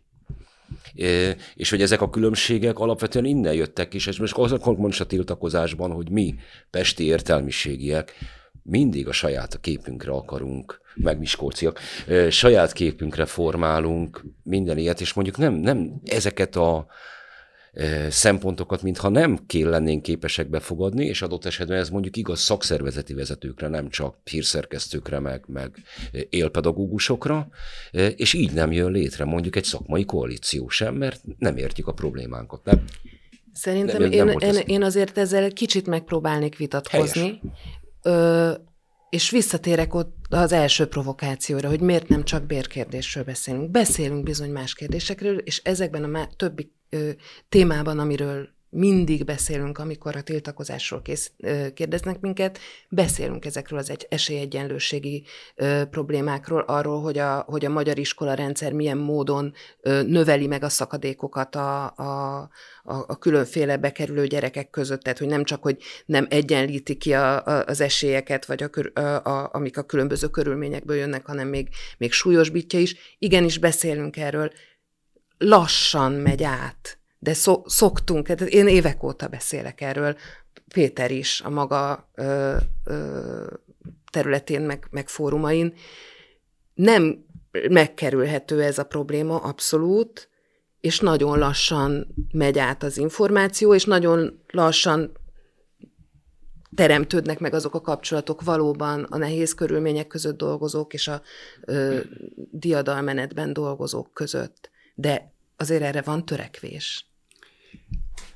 És hogy ezek a különbségek alapvetően innen jöttek is, és most azokon mondja a tiltakozásban, hogy mi, pesti értelmiségiek, mindig a saját képünkre akarunk, meg Miskolciak, saját képünkre formálunk minden ilyet, és mondjuk nem, nem ezeket a szempontokat, mintha nem kell lennénk képesek befogadni, és adott esetben ez mondjuk igaz szakszervezeti vezetőkre, nem csak hírszerkesztőkre, meg, meg élpedagógusokra, és így nem jön létre mondjuk egy szakmai koalíció sem, mert nem értjük a problémánkat. Nem, Szerintem nem, én, nem én, én azért ezzel kicsit megpróbálnék vitatkozni. Ö, és visszatérek ott az első provokációra, hogy miért nem csak bérkérdésről beszélünk. Beszélünk bizony más kérdésekről, és ezekben a má- többi témában, amiről mindig beszélünk, amikor a tiltakozásról kész, kérdeznek minket, beszélünk ezekről az egy esélyegyenlőségi ö, problémákról, arról, hogy a, hogy a magyar iskola rendszer milyen módon ö, növeli meg a szakadékokat a, a, a, a különféle bekerülő gyerekek között, tehát hogy nem csak, hogy nem egyenlíti ki a, a, az esélyeket, vagy a, a, a, amik a különböző körülményekből jönnek, hanem még, még súlyosbítja is. Igenis beszélünk erről, lassan megy át, de szok, szoktunk, tehát én évek óta beszélek erről, Péter is a maga ö, ö, területén, meg, meg fórumain. Nem megkerülhető ez a probléma, abszolút, és nagyon lassan megy át az információ, és nagyon lassan teremtődnek meg azok a kapcsolatok valóban a nehéz körülmények között dolgozók és a ö, diadalmenetben dolgozók között. De azért erre van törekvés.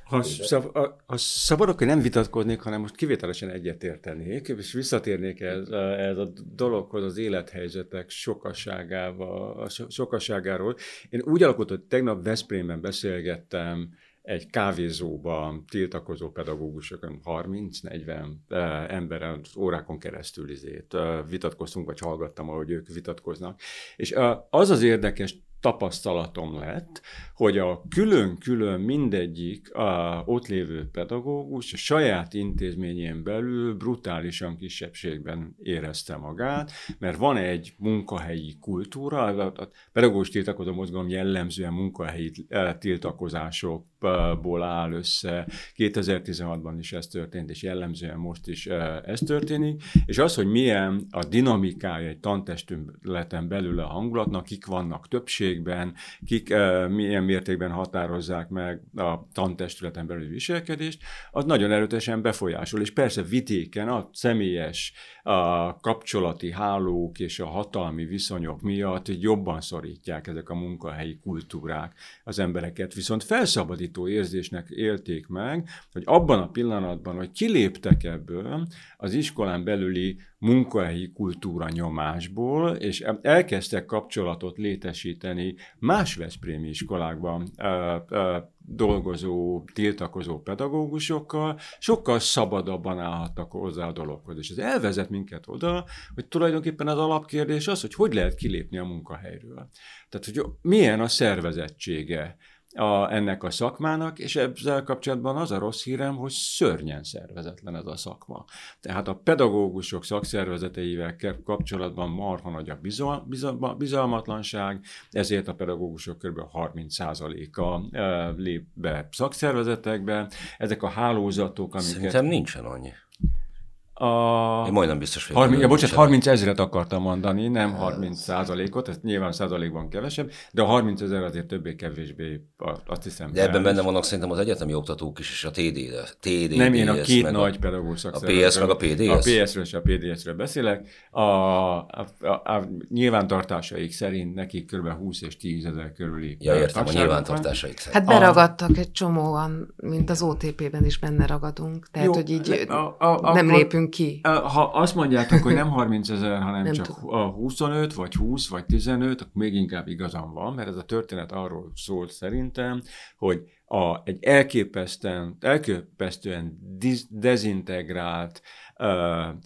Ha, szav, ha szabad, akkor nem vitatkoznék, hanem most kivételesen egyetértenék, és visszatérnék ez, ez a dologhoz, az élethelyzetek sokaságával, sokaságáról. Én úgy alakult, hogy tegnap Veszprémben beszélgettem egy kávézóban tiltakozó pedagógusok, 30-40 emberen órákon keresztül izét vitatkoztunk, vagy hallgattam, ahogy ők vitatkoznak. És az az érdekes tapasztalatom lett, hogy a külön-külön mindegyik a ott lévő pedagógus a saját intézményén belül brutálisan kisebbségben érezte magát, mert van egy munkahelyi kultúra, a pedagógus tiltakozó mozgalom jellemzően munkahelyi tiltakozásokból áll össze. 2016-ban is ez történt, és jellemzően most is eh, ez történik, és az, hogy milyen a dinamikája egy tantestületen belül a hangulatnak, kik vannak többségben, kik milyen milyen mértékben határozzák meg a tantestületen belüli viselkedést, az nagyon erőteljesen befolyásol. És persze vitéken a személyes a kapcsolati hálók és a hatalmi viszonyok miatt jobban szorítják ezek a munkahelyi kultúrák az embereket. Viszont felszabadító érzésnek élték meg, hogy abban a pillanatban, hogy kiléptek ebből az iskolán belüli munkahelyi kultúra nyomásból, és elkezdtek kapcsolatot létesíteni más Veszprémi iskolákban ö, ö, dolgozó, tiltakozó pedagógusokkal, sokkal szabadabban állhattak hozzá a dologhoz. És ez elvezet minket oda, hogy tulajdonképpen az alapkérdés az, hogy hogy lehet kilépni a munkahelyről. Tehát, hogy milyen a szervezettsége a, ennek a szakmának, és ezzel kapcsolatban az a rossz hírem, hogy szörnyen szervezetlen ez a szakma. Tehát a pedagógusok szakszervezeteivel kapcsolatban marha nagy a bizal, bizal, bizalmatlanság, ezért a pedagógusok kb. 30%-a lép be szakszervezetekbe. Ezek a hálózatok, amiket... Szerintem nincsen annyi. A... Én majdnem biztos vagyok. 30, ja, bocsánat, 30 ezeret akartam mondani, nem 30 százalékot, ez nyilván százalékban kevesebb, de a 30 ezer azért többé-kevésbé azt hiszem. De ebben benne vannak szerintem az egyetemi oktatók is, és a TD, TD Nem, én a két nagy pedagógus A PS meg a PDS? A PS-ről és a PDS-ről beszélek. A, a, a, a nyilvántartásaik szerint nekik kb. 20 és 10 ezer körüli. Ja, értem, a nyilvántartásaik szerint. Hát beragadtak egy csomóan, mint az OTP-ben is benne ragadunk. Tehát, Jó, hogy így a, a, a, nem lépünk ki. Ha azt mondjátok, hogy nem 30 ezer, hanem nem csak tudom. 25, vagy 20, vagy 15, akkor még inkább igazam van, mert ez a történet arról szólt szerintem, hogy a, egy elképesztően, elképesztően dezintegrált,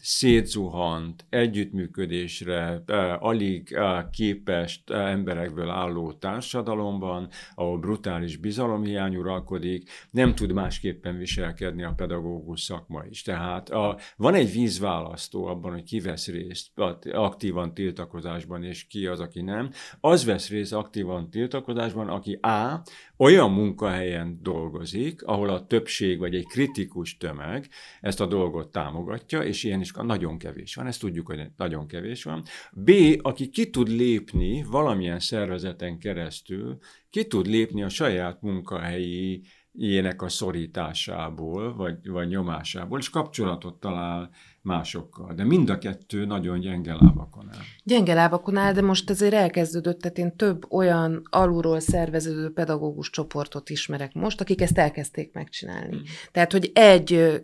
szétzuhant, együttműködésre alig képes emberekből álló társadalomban, ahol brutális bizalomhiány uralkodik, nem tud másképpen viselkedni a pedagógus szakma is. Tehát a, van egy vízválasztó abban, hogy ki vesz részt aktívan tiltakozásban, és ki az, aki nem. Az vesz részt aktívan tiltakozásban, aki A. olyan munkahelyen dolgozik, ahol a többség vagy egy kritikus tömeg ezt a dolgot támogatja, és ilyen is nagyon kevés van, ezt tudjuk, hogy nagyon kevés van. B, aki ki tud lépni valamilyen szervezeten keresztül, ki tud lépni a saját munkahelyi ilyenek a szorításából, vagy, vagy nyomásából, és kapcsolatot talál másokkal. De mind a kettő nagyon gyenge lábakon áll. Gyenge lábakon áll, de most azért elkezdődött, tehát én több olyan alulról szerveződő pedagógus csoportot ismerek most, akik ezt elkezdték megcsinálni. Mm. Tehát, hogy egy,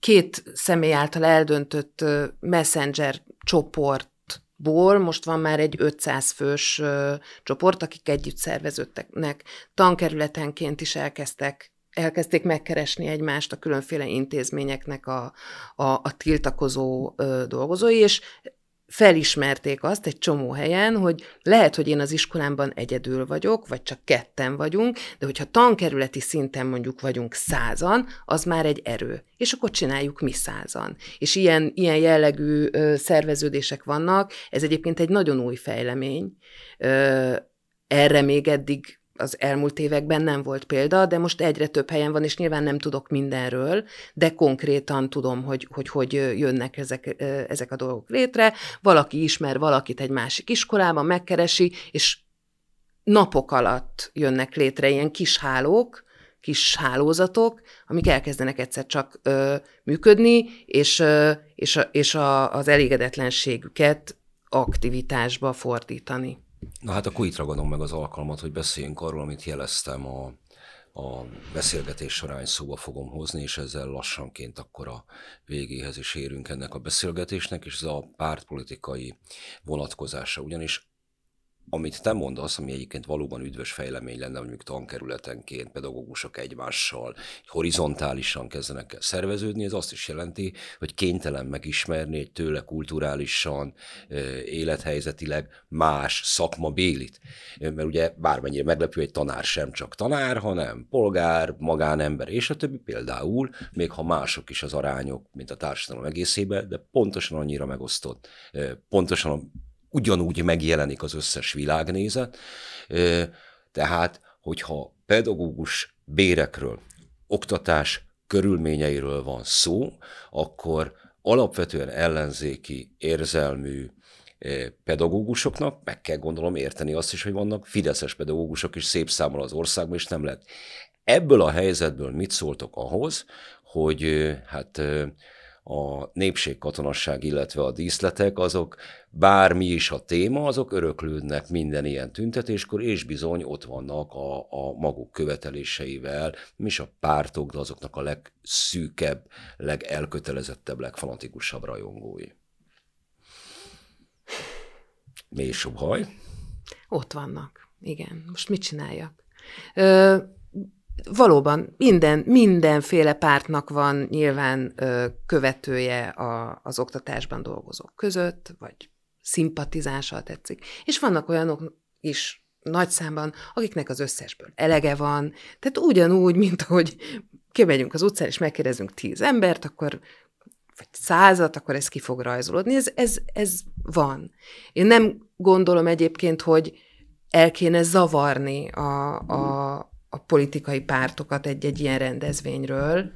két személy által eldöntött messenger csoport ból most van már egy 500 fős ö, csoport, akik együtt szerveződtek, tankerületenként is elkezdtek elkezdték megkeresni egymást a különféle intézményeknek a, a, a tiltakozó ö, dolgozói, és felismerték azt egy csomó helyen, hogy lehet, hogy én az iskolámban egyedül vagyok, vagy csak ketten vagyunk, de hogyha tankerületi szinten mondjuk vagyunk százan, az már egy erő. És akkor csináljuk mi százan. És ilyen, ilyen jellegű ö, szerveződések vannak, ez egyébként egy nagyon új fejlemény. Ö, erre még eddig az elmúlt években nem volt példa, de most egyre több helyen van, és nyilván nem tudok mindenről, de konkrétan tudom, hogy hogy, hogy jönnek ezek, ezek a dolgok létre. Valaki ismer valakit egy másik iskolában, megkeresi, és napok alatt jönnek létre ilyen kis hálók, kis hálózatok, amik elkezdenek egyszer csak ö, működni, és, ö, és, a, és a, az elégedetlenségüket aktivitásba fordítani. Na hát akkor itt ragadom meg az alkalmat, hogy beszéljünk arról, amit jeleztem a, a beszélgetés során szóba fogom hozni, és ezzel lassanként akkor a végéhez is érünk ennek a beszélgetésnek, és ez a pártpolitikai vonatkozása. Ugyanis amit te mondasz, ami egyébként valóban üdvös fejlemény lenne, mondjuk tankerületenként pedagógusok egymással horizontálisan kezdenek el szerveződni, ez azt is jelenti, hogy kénytelen megismerni egy tőle kulturálisan, élethelyzetileg más szakma bélit. Mert ugye bármennyire meglepő, egy tanár sem csak tanár, hanem polgár, magánember és a többi például, még ha mások is az arányok, mint a társadalom egészében, de pontosan annyira megosztott, pontosan ugyanúgy megjelenik az összes világnézet. Tehát, hogyha pedagógus bérekről, oktatás körülményeiről van szó, akkor alapvetően ellenzéki, érzelmű pedagógusoknak meg kell gondolom érteni azt is, hogy vannak fideszes pedagógusok is szép számmal az országban, és nem lehet. Ebből a helyzetből mit szóltok ahhoz, hogy hát a népségkatonasság, illetve a díszletek, azok bármi is a téma, azok öröklődnek minden ilyen tüntetéskor, és bizony ott vannak a, a maguk követeléseivel, mi is a pártok, de azoknak a legszűkebb, legelkötelezettebb, legfanatikusabb rajongói. Mély subhaj. Ott vannak, igen. Most mit csináljak? Ö, valóban minden, mindenféle pártnak van nyilván ö, követője a, az oktatásban dolgozók között, vagy szimpatizánssal tetszik. És vannak olyanok is nagy számban, akiknek az összesből elege van. Tehát ugyanúgy, mint ahogy kimegyünk az utcán, és megkérdezünk tíz embert, akkor vagy százat, akkor ez ki fog rajzolódni. Ez, ez, ez van. Én nem gondolom egyébként, hogy el kéne zavarni a, a, a politikai pártokat egy-egy ilyen rendezvényről.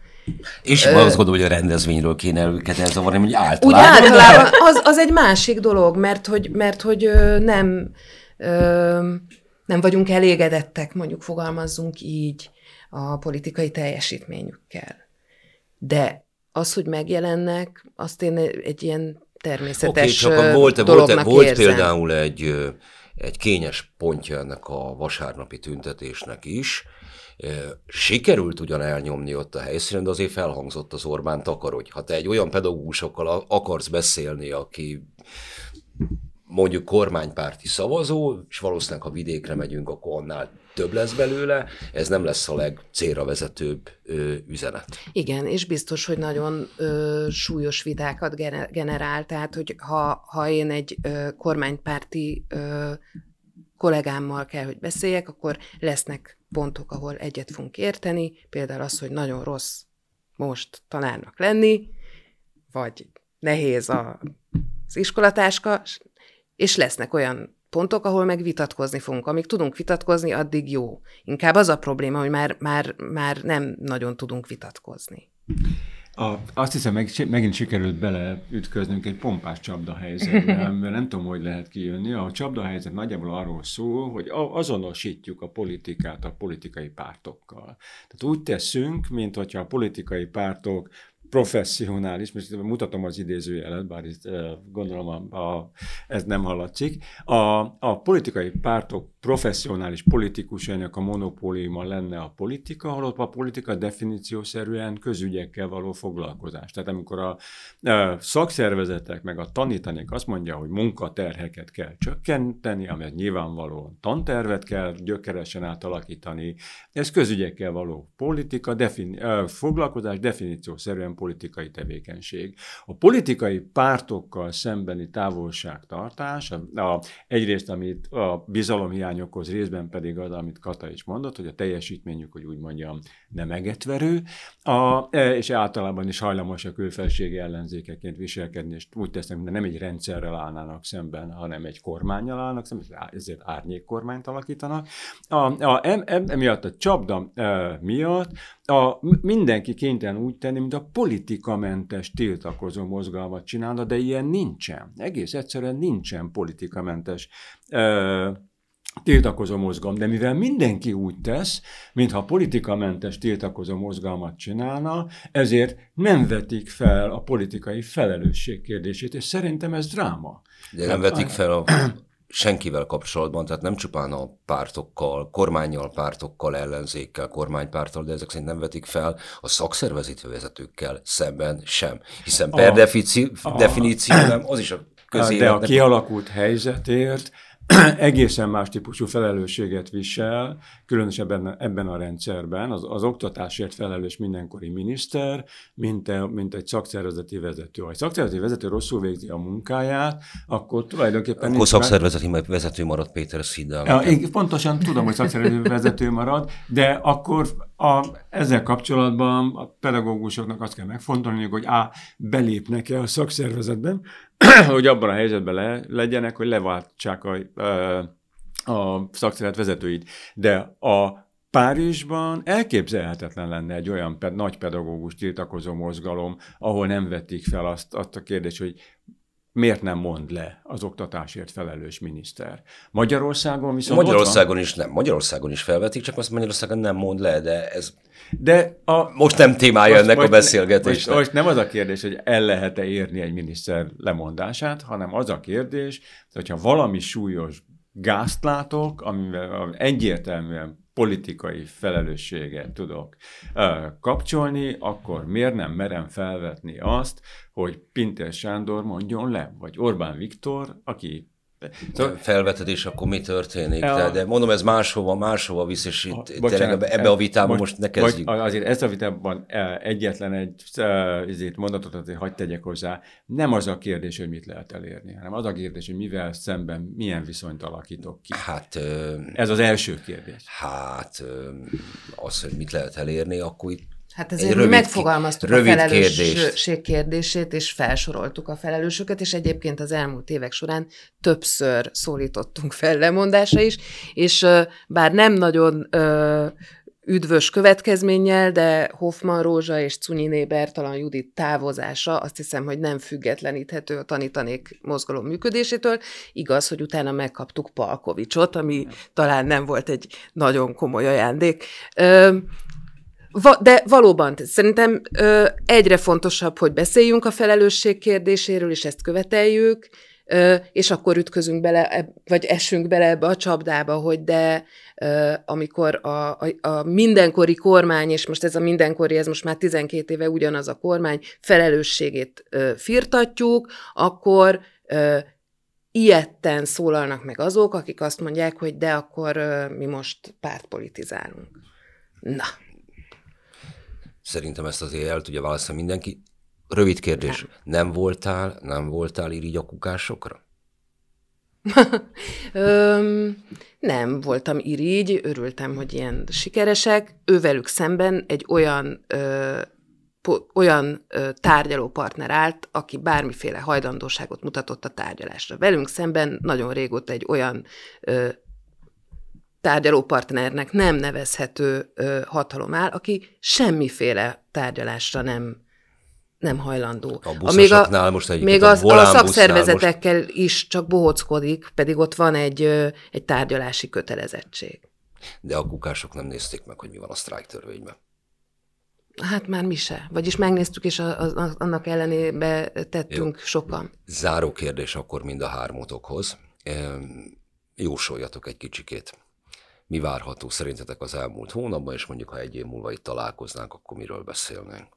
És Ö, azt gondolom, hogy a rendezvényről kéne őket elzavarni, hogy általában. Úgy általában az, az egy másik dolog, mert hogy, mert hogy nem, nem vagyunk elégedettek, mondjuk fogalmazzunk így a politikai teljesítményükkel. De az, hogy megjelennek, azt én egy ilyen természetes okay, csak volt, volt, volt például egy egy kényes pontja ennek a vasárnapi tüntetésnek is. Sikerült ugyan elnyomni ott a helyszínen, de azért felhangzott az Orbán takar, hogy ha te egy olyan pedagógusokkal akarsz beszélni, aki mondjuk kormánypárti szavazó, és valószínűleg ha vidékre megyünk, akkor annál több lesz belőle, ez nem lesz a legcélra vezetőbb ö, üzenet. Igen, és biztos, hogy nagyon ö, súlyos vitákat generál, tehát hogy ha, ha én egy ö, kormánypárti ö, kollégámmal kell, hogy beszéljek, akkor lesznek pontok, ahol egyet fogunk érteni, például az, hogy nagyon rossz most tanárnak lenni, vagy nehéz a, az iskolatáska, és lesznek olyan pontok, ahol meg vitatkozni fogunk. Amíg tudunk vitatkozni, addig jó. Inkább az a probléma, hogy már, már, már nem nagyon tudunk vitatkozni. A, azt hiszem, meg, megint sikerült beleütköznünk egy pompás csapdahelyzetbe, mert nem tudom, hogy lehet kijönni. A csapdahelyzet nagyjából arról szól, hogy azonosítjuk a politikát a politikai pártokkal. Tehát úgy teszünk, mint hogyha a politikai pártok professzionális, most mutatom az idézőjelet, bár itt gondolom a, a, ez nem hallatszik, a, a politikai pártok professzionális politikusainak a monopóliuma lenne a politika, holott a politika definíciószerűen közügyekkel való foglalkozás. Tehát amikor a, szakszervezetek meg a tanítanék azt mondja, hogy munkaterheket kell csökkenteni, amelyet nyilvánvalóan tantervet kell gyökeresen átalakítani, ez közügyekkel való politika, defini, foglalkozás definíciószerűen politikai tevékenység. A politikai pártokkal szembeni távolságtartás, a, a, egyrészt, amit a bizalomhiány okoz, részben pedig az, amit Kata is mondott, hogy a teljesítményük, hogy úgy mondjam, nem egetverő, a, e, és általában is hajlamos a külfelségi ellenzékeként viselkedni, és úgy tesznek, de nem egy rendszerrel állnának szemben, hanem egy kormányjal állnak szemben, ezért árnyék kormányt alakítanak. A, a, em, em, emiatt a csapda e, miatt a, mindenki kénytelen úgy tenni, mint a politikamentes tiltakozó mozgalmat csinálna, de ilyen nincsen. Egész egyszerűen nincsen politikamentes e, tiltakozó mozgalom, de mivel mindenki úgy tesz, mintha politikamentes tiltakozó mozgalmat csinálna, ezért nem vetik fel a politikai felelősség kérdését, és szerintem ez dráma. De nem vetik fel a senkivel kapcsolatban, tehát nem csupán a pártokkal, kormányjal, pártokkal, ellenzékkel, kormánypárttal, de ezek szerint nem vetik fel a szakszervezeti vezetőkkel szemben sem. Hiszen per a, defici, a, definíció nem, az is a közéletnek. De a kialakult helyzetért egészen más típusú felelősséget visel, különösen ebben, ebben a rendszerben, az, az oktatásért felelős mindenkori miniszter, mint, a, mint egy szakszervezeti vezető. Ha egy szakszervezeti vezető rosszul végzi a munkáját, akkor tulajdonképpen... Akkor szakszervezeti meg... vezető marad Péter Sziddel. Ja, én pontosan tudom, hogy szakszervezeti vezető marad, de akkor a, ezzel kapcsolatban a pedagógusoknak azt kell megfontolni, hogy A. belépnek-e a szakszervezetben, hogy abban a helyzetben le, legyenek, hogy leváltsák a, a szakszervezet vezetőit. De a Párizsban elképzelhetetlen lenne egy olyan ped- nagy pedagógus tiltakozó mozgalom, ahol nem vették fel azt, azt a kérdést, hogy miért nem mond le az oktatásért felelős miniszter? Magyarországon viszont Magyarországon is nem. Magyarországon is felvetik, csak azt Magyarországon nem mond le, de ez de a, most nem témája ennek a beszélgetésnek. Most, most nem az a kérdés, hogy el lehet-e érni egy miniszter lemondását, hanem az a kérdés, hogyha valami súlyos gázt látok, amivel egyértelműen politikai felelősséget tudok kapcsolni, akkor miért nem merem felvetni azt, hogy Pinter Sándor mondjon le, vagy Orbán Viktor, aki Szóval felveted, és akkor mi történik? A, de, de mondom, ez máshova, máshova visz, és itt a, bocsánat, ebbe, ebbe a vitában most, most ne kezdjük. Azért ezt a vitában e, egyetlen egy ezért mondatot azért hagyd tegyek hozzá. Nem az a kérdés, hogy mit lehet elérni, hanem az a kérdés, hogy mivel szemben milyen viszonyt alakítok ki. Hát, ez az első kérdés. Hát az, hogy mit lehet elérni, akkor itt Hát ezért mi megfogalmaztuk a felelősség kérdését, és felsoroltuk a felelősöket, és egyébként az elmúlt évek során többször szólítottunk fel lemondásra is, és bár nem nagyon üdvös következménnyel, de Hoffman Rózsa és Cunyiné Bertalan Judit távozása azt hiszem, hogy nem függetleníthető a tanítanék mozgalom működésétől. Igaz, hogy utána megkaptuk Palkovicsot, ami talán nem volt egy nagyon komoly ajándék. Va- de valóban, szerintem ö, egyre fontosabb, hogy beszéljünk a felelősség kérdéséről, és ezt követeljük, ö, és akkor ütközünk bele, vagy esünk bele ebbe a csapdába, hogy de ö, amikor a, a, a mindenkori kormány, és most ez a mindenkori, ez most már 12 éve ugyanaz a kormány, felelősségét ö, firtatjuk, akkor ö, ilyetten szólalnak meg azok, akik azt mondják, hogy de akkor mi most pártpolitizálunk. Na. Szerintem ezt azért el tudja válaszolni mindenki. Rövid kérdés. Nem, nem voltál, nem voltál irigy a kukásokra? Öm, nem voltam irigy, örültem, hogy ilyen sikeresek. Ővelük szemben egy olyan ö, olyan ö, tárgyalópartner állt, aki bármiféle hajlandóságot mutatott a tárgyalásra. Velünk szemben nagyon régóta egy olyan ö, tárgyalópartnernek nem nevezhető ö, hatalom áll, aki semmiféle tárgyalásra nem nem hajlandó. A még a, most még a, a, a szakszervezetekkel most... is csak bohockodik, pedig ott van egy, egy tárgyalási kötelezettség. De a kukások nem nézték meg, hogy mi van a sztrájk törvényben. Hát már mi se. Vagyis megnéztük, és a, a, annak ellenébe tettünk Jó. sokan. Záró kérdés akkor mind a hármótokhoz. Jósoljatok egy kicsikét. Mi várható szerintetek az elmúlt hónapban, és mondjuk, ha egy év múlva itt találkoznánk, akkor miről beszélnénk?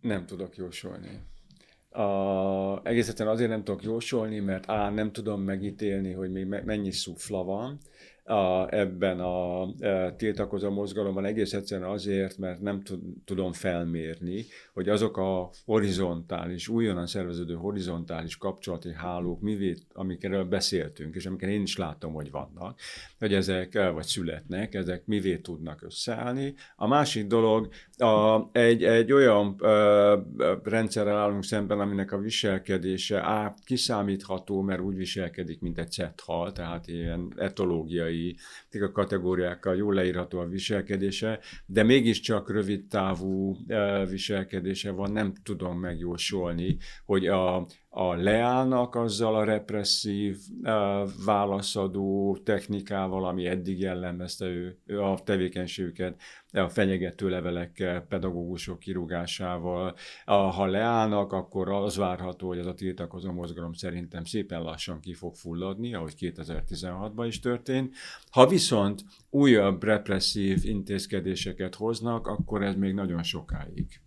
Nem tudok jósolni. A, egész azért nem tudok jósolni, mert A, nem tudom megítélni, hogy még mennyi szufla van, a, ebben a, a e, tiltakozó mozgalomban egész egyszerűen azért, mert nem tudom felmérni, hogy azok a horizontális, újonnan szerveződő horizontális kapcsolati hálók, mivét, amikről beszéltünk, és amiket én is látom, hogy vannak, hogy ezek, e, vagy születnek, ezek mivé tudnak összeállni. A másik dolog, a, egy, egy olyan ö, rendszerrel állunk szemben, aminek a viselkedése á, kiszámítható, mert úgy viselkedik, mint egy cethal, tehát ilyen etológiai a kategóriákkal jól leírható a viselkedése, de mégiscsak rövid távú viselkedése van, nem tudom megjósolni, hogy a, a leállnak azzal a represszív válaszadó technikával, ami eddig jellemezte ő, a tevékenységüket, a fenyegető levelekkel, pedagógusok kirúgásával. Ha leállnak, akkor az várható, hogy ez a tiltakozó mozgalom szerintem szépen lassan ki fog fulladni, ahogy 2016-ban is történt. Ha viszont újabb represszív intézkedéseket hoznak, akkor ez még nagyon sokáig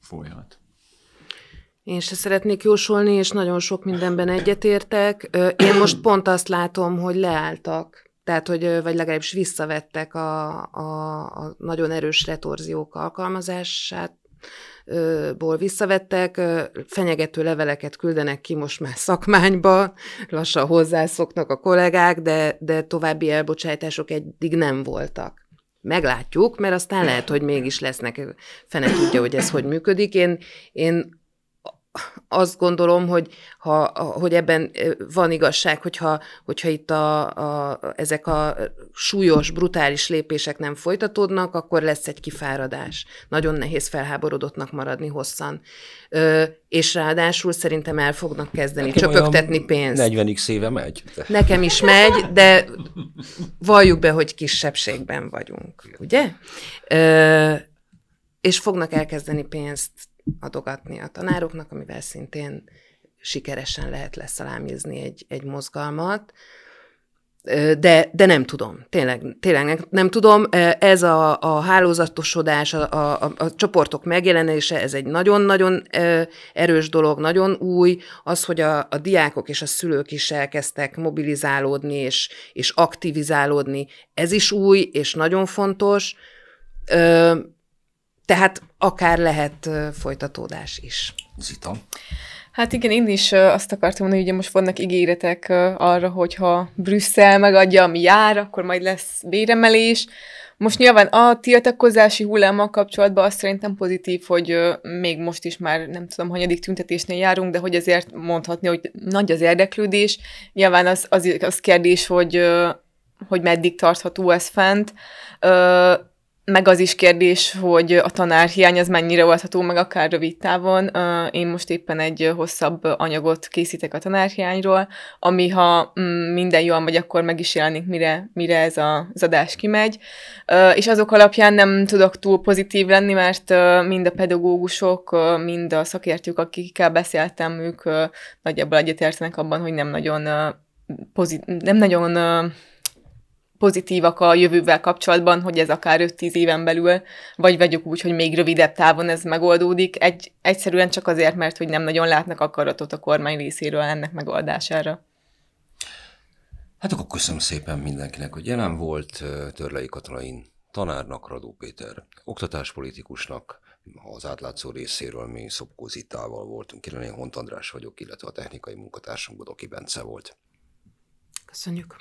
folyhat. Én se szeretnék jósolni, és nagyon sok mindenben egyetértek. Én most pont azt látom, hogy leálltak. Tehát, hogy, vagy legalábbis visszavettek a, a, a nagyon erős retorziók alkalmazását, ból visszavettek, fenyegető leveleket küldenek ki most már szakmányba, lassan hozzászoknak a kollégák, de, de további elbocsátások eddig nem voltak. Meglátjuk, mert aztán lehet, hogy mégis lesznek, fene tudja, hogy ez hogy működik. Én, én azt gondolom, hogy, ha, hogy ebben van igazság, hogyha, hogyha itt a, a, ezek a súlyos, brutális lépések nem folytatódnak, akkor lesz egy kifáradás. Nagyon nehéz felháborodottnak maradni hosszan. Ö, és ráadásul szerintem el fognak kezdeni Nekem csöpögtetni pénzt. 40x éve megy. Nekem is megy, de valljuk be, hogy kisebbségben vagyunk, ugye? Ö, és fognak elkezdeni pénzt adogatni a tanároknak, amivel szintén sikeresen lehet leszalámizni egy, egy mozgalmat. De, de nem tudom, tényleg, tényleg nem, tudom. Ez a, a hálózatosodás, a, a, a csoportok megjelenése, ez egy nagyon-nagyon erős dolog, nagyon új. Az, hogy a, a diákok és a szülők is elkezdtek mobilizálódni és, és aktivizálódni, ez is új és nagyon fontos. Tehát akár lehet folytatódás is. Zita? Hát igen, én is azt akartam mondani, hogy ugye most vannak ígéretek arra, hogyha Brüsszel megadja, ami jár, akkor majd lesz béremelés. Most nyilván a tiltakozási hullámmal kapcsolatban azt szerintem pozitív, hogy még most is már nem tudom, hanyadik tüntetésnél járunk, de hogy azért mondhatni, hogy nagy az érdeklődés. Nyilván az, az, az kérdés, hogy, hogy meddig tartható ez fent meg az is kérdés, hogy a tanárhiány az mennyire oldható meg akár rövid távon. Én most éppen egy hosszabb anyagot készítek a tanárhiányról, ami ha mm, minden jól megy, akkor meg is jelenik, mire, mire ez az adás kimegy. És azok alapján nem tudok túl pozitív lenni, mert mind a pedagógusok, mind a szakértők, akikkel beszéltem, ők nagyjából egyetértenek abban, hogy nem nagyon, pozit- nem nagyon pozitívak a jövővel kapcsolatban, hogy ez akár 5-10 éven belül, vagy vegyük úgy, hogy még rövidebb távon ez megoldódik, egy, egyszerűen csak azért, mert hogy nem nagyon látnak akaratot a kormány részéről ennek megoldására. Hát akkor köszönöm szépen mindenkinek, hogy jelen volt Törlei Katalin tanárnak, Radó Péter oktatáspolitikusnak, az átlátszó részéről mi Szopkó Zitával voltunk, én Hont András vagyok, illetve a technikai munkatársunk Bodoki Bence volt. Köszönjük.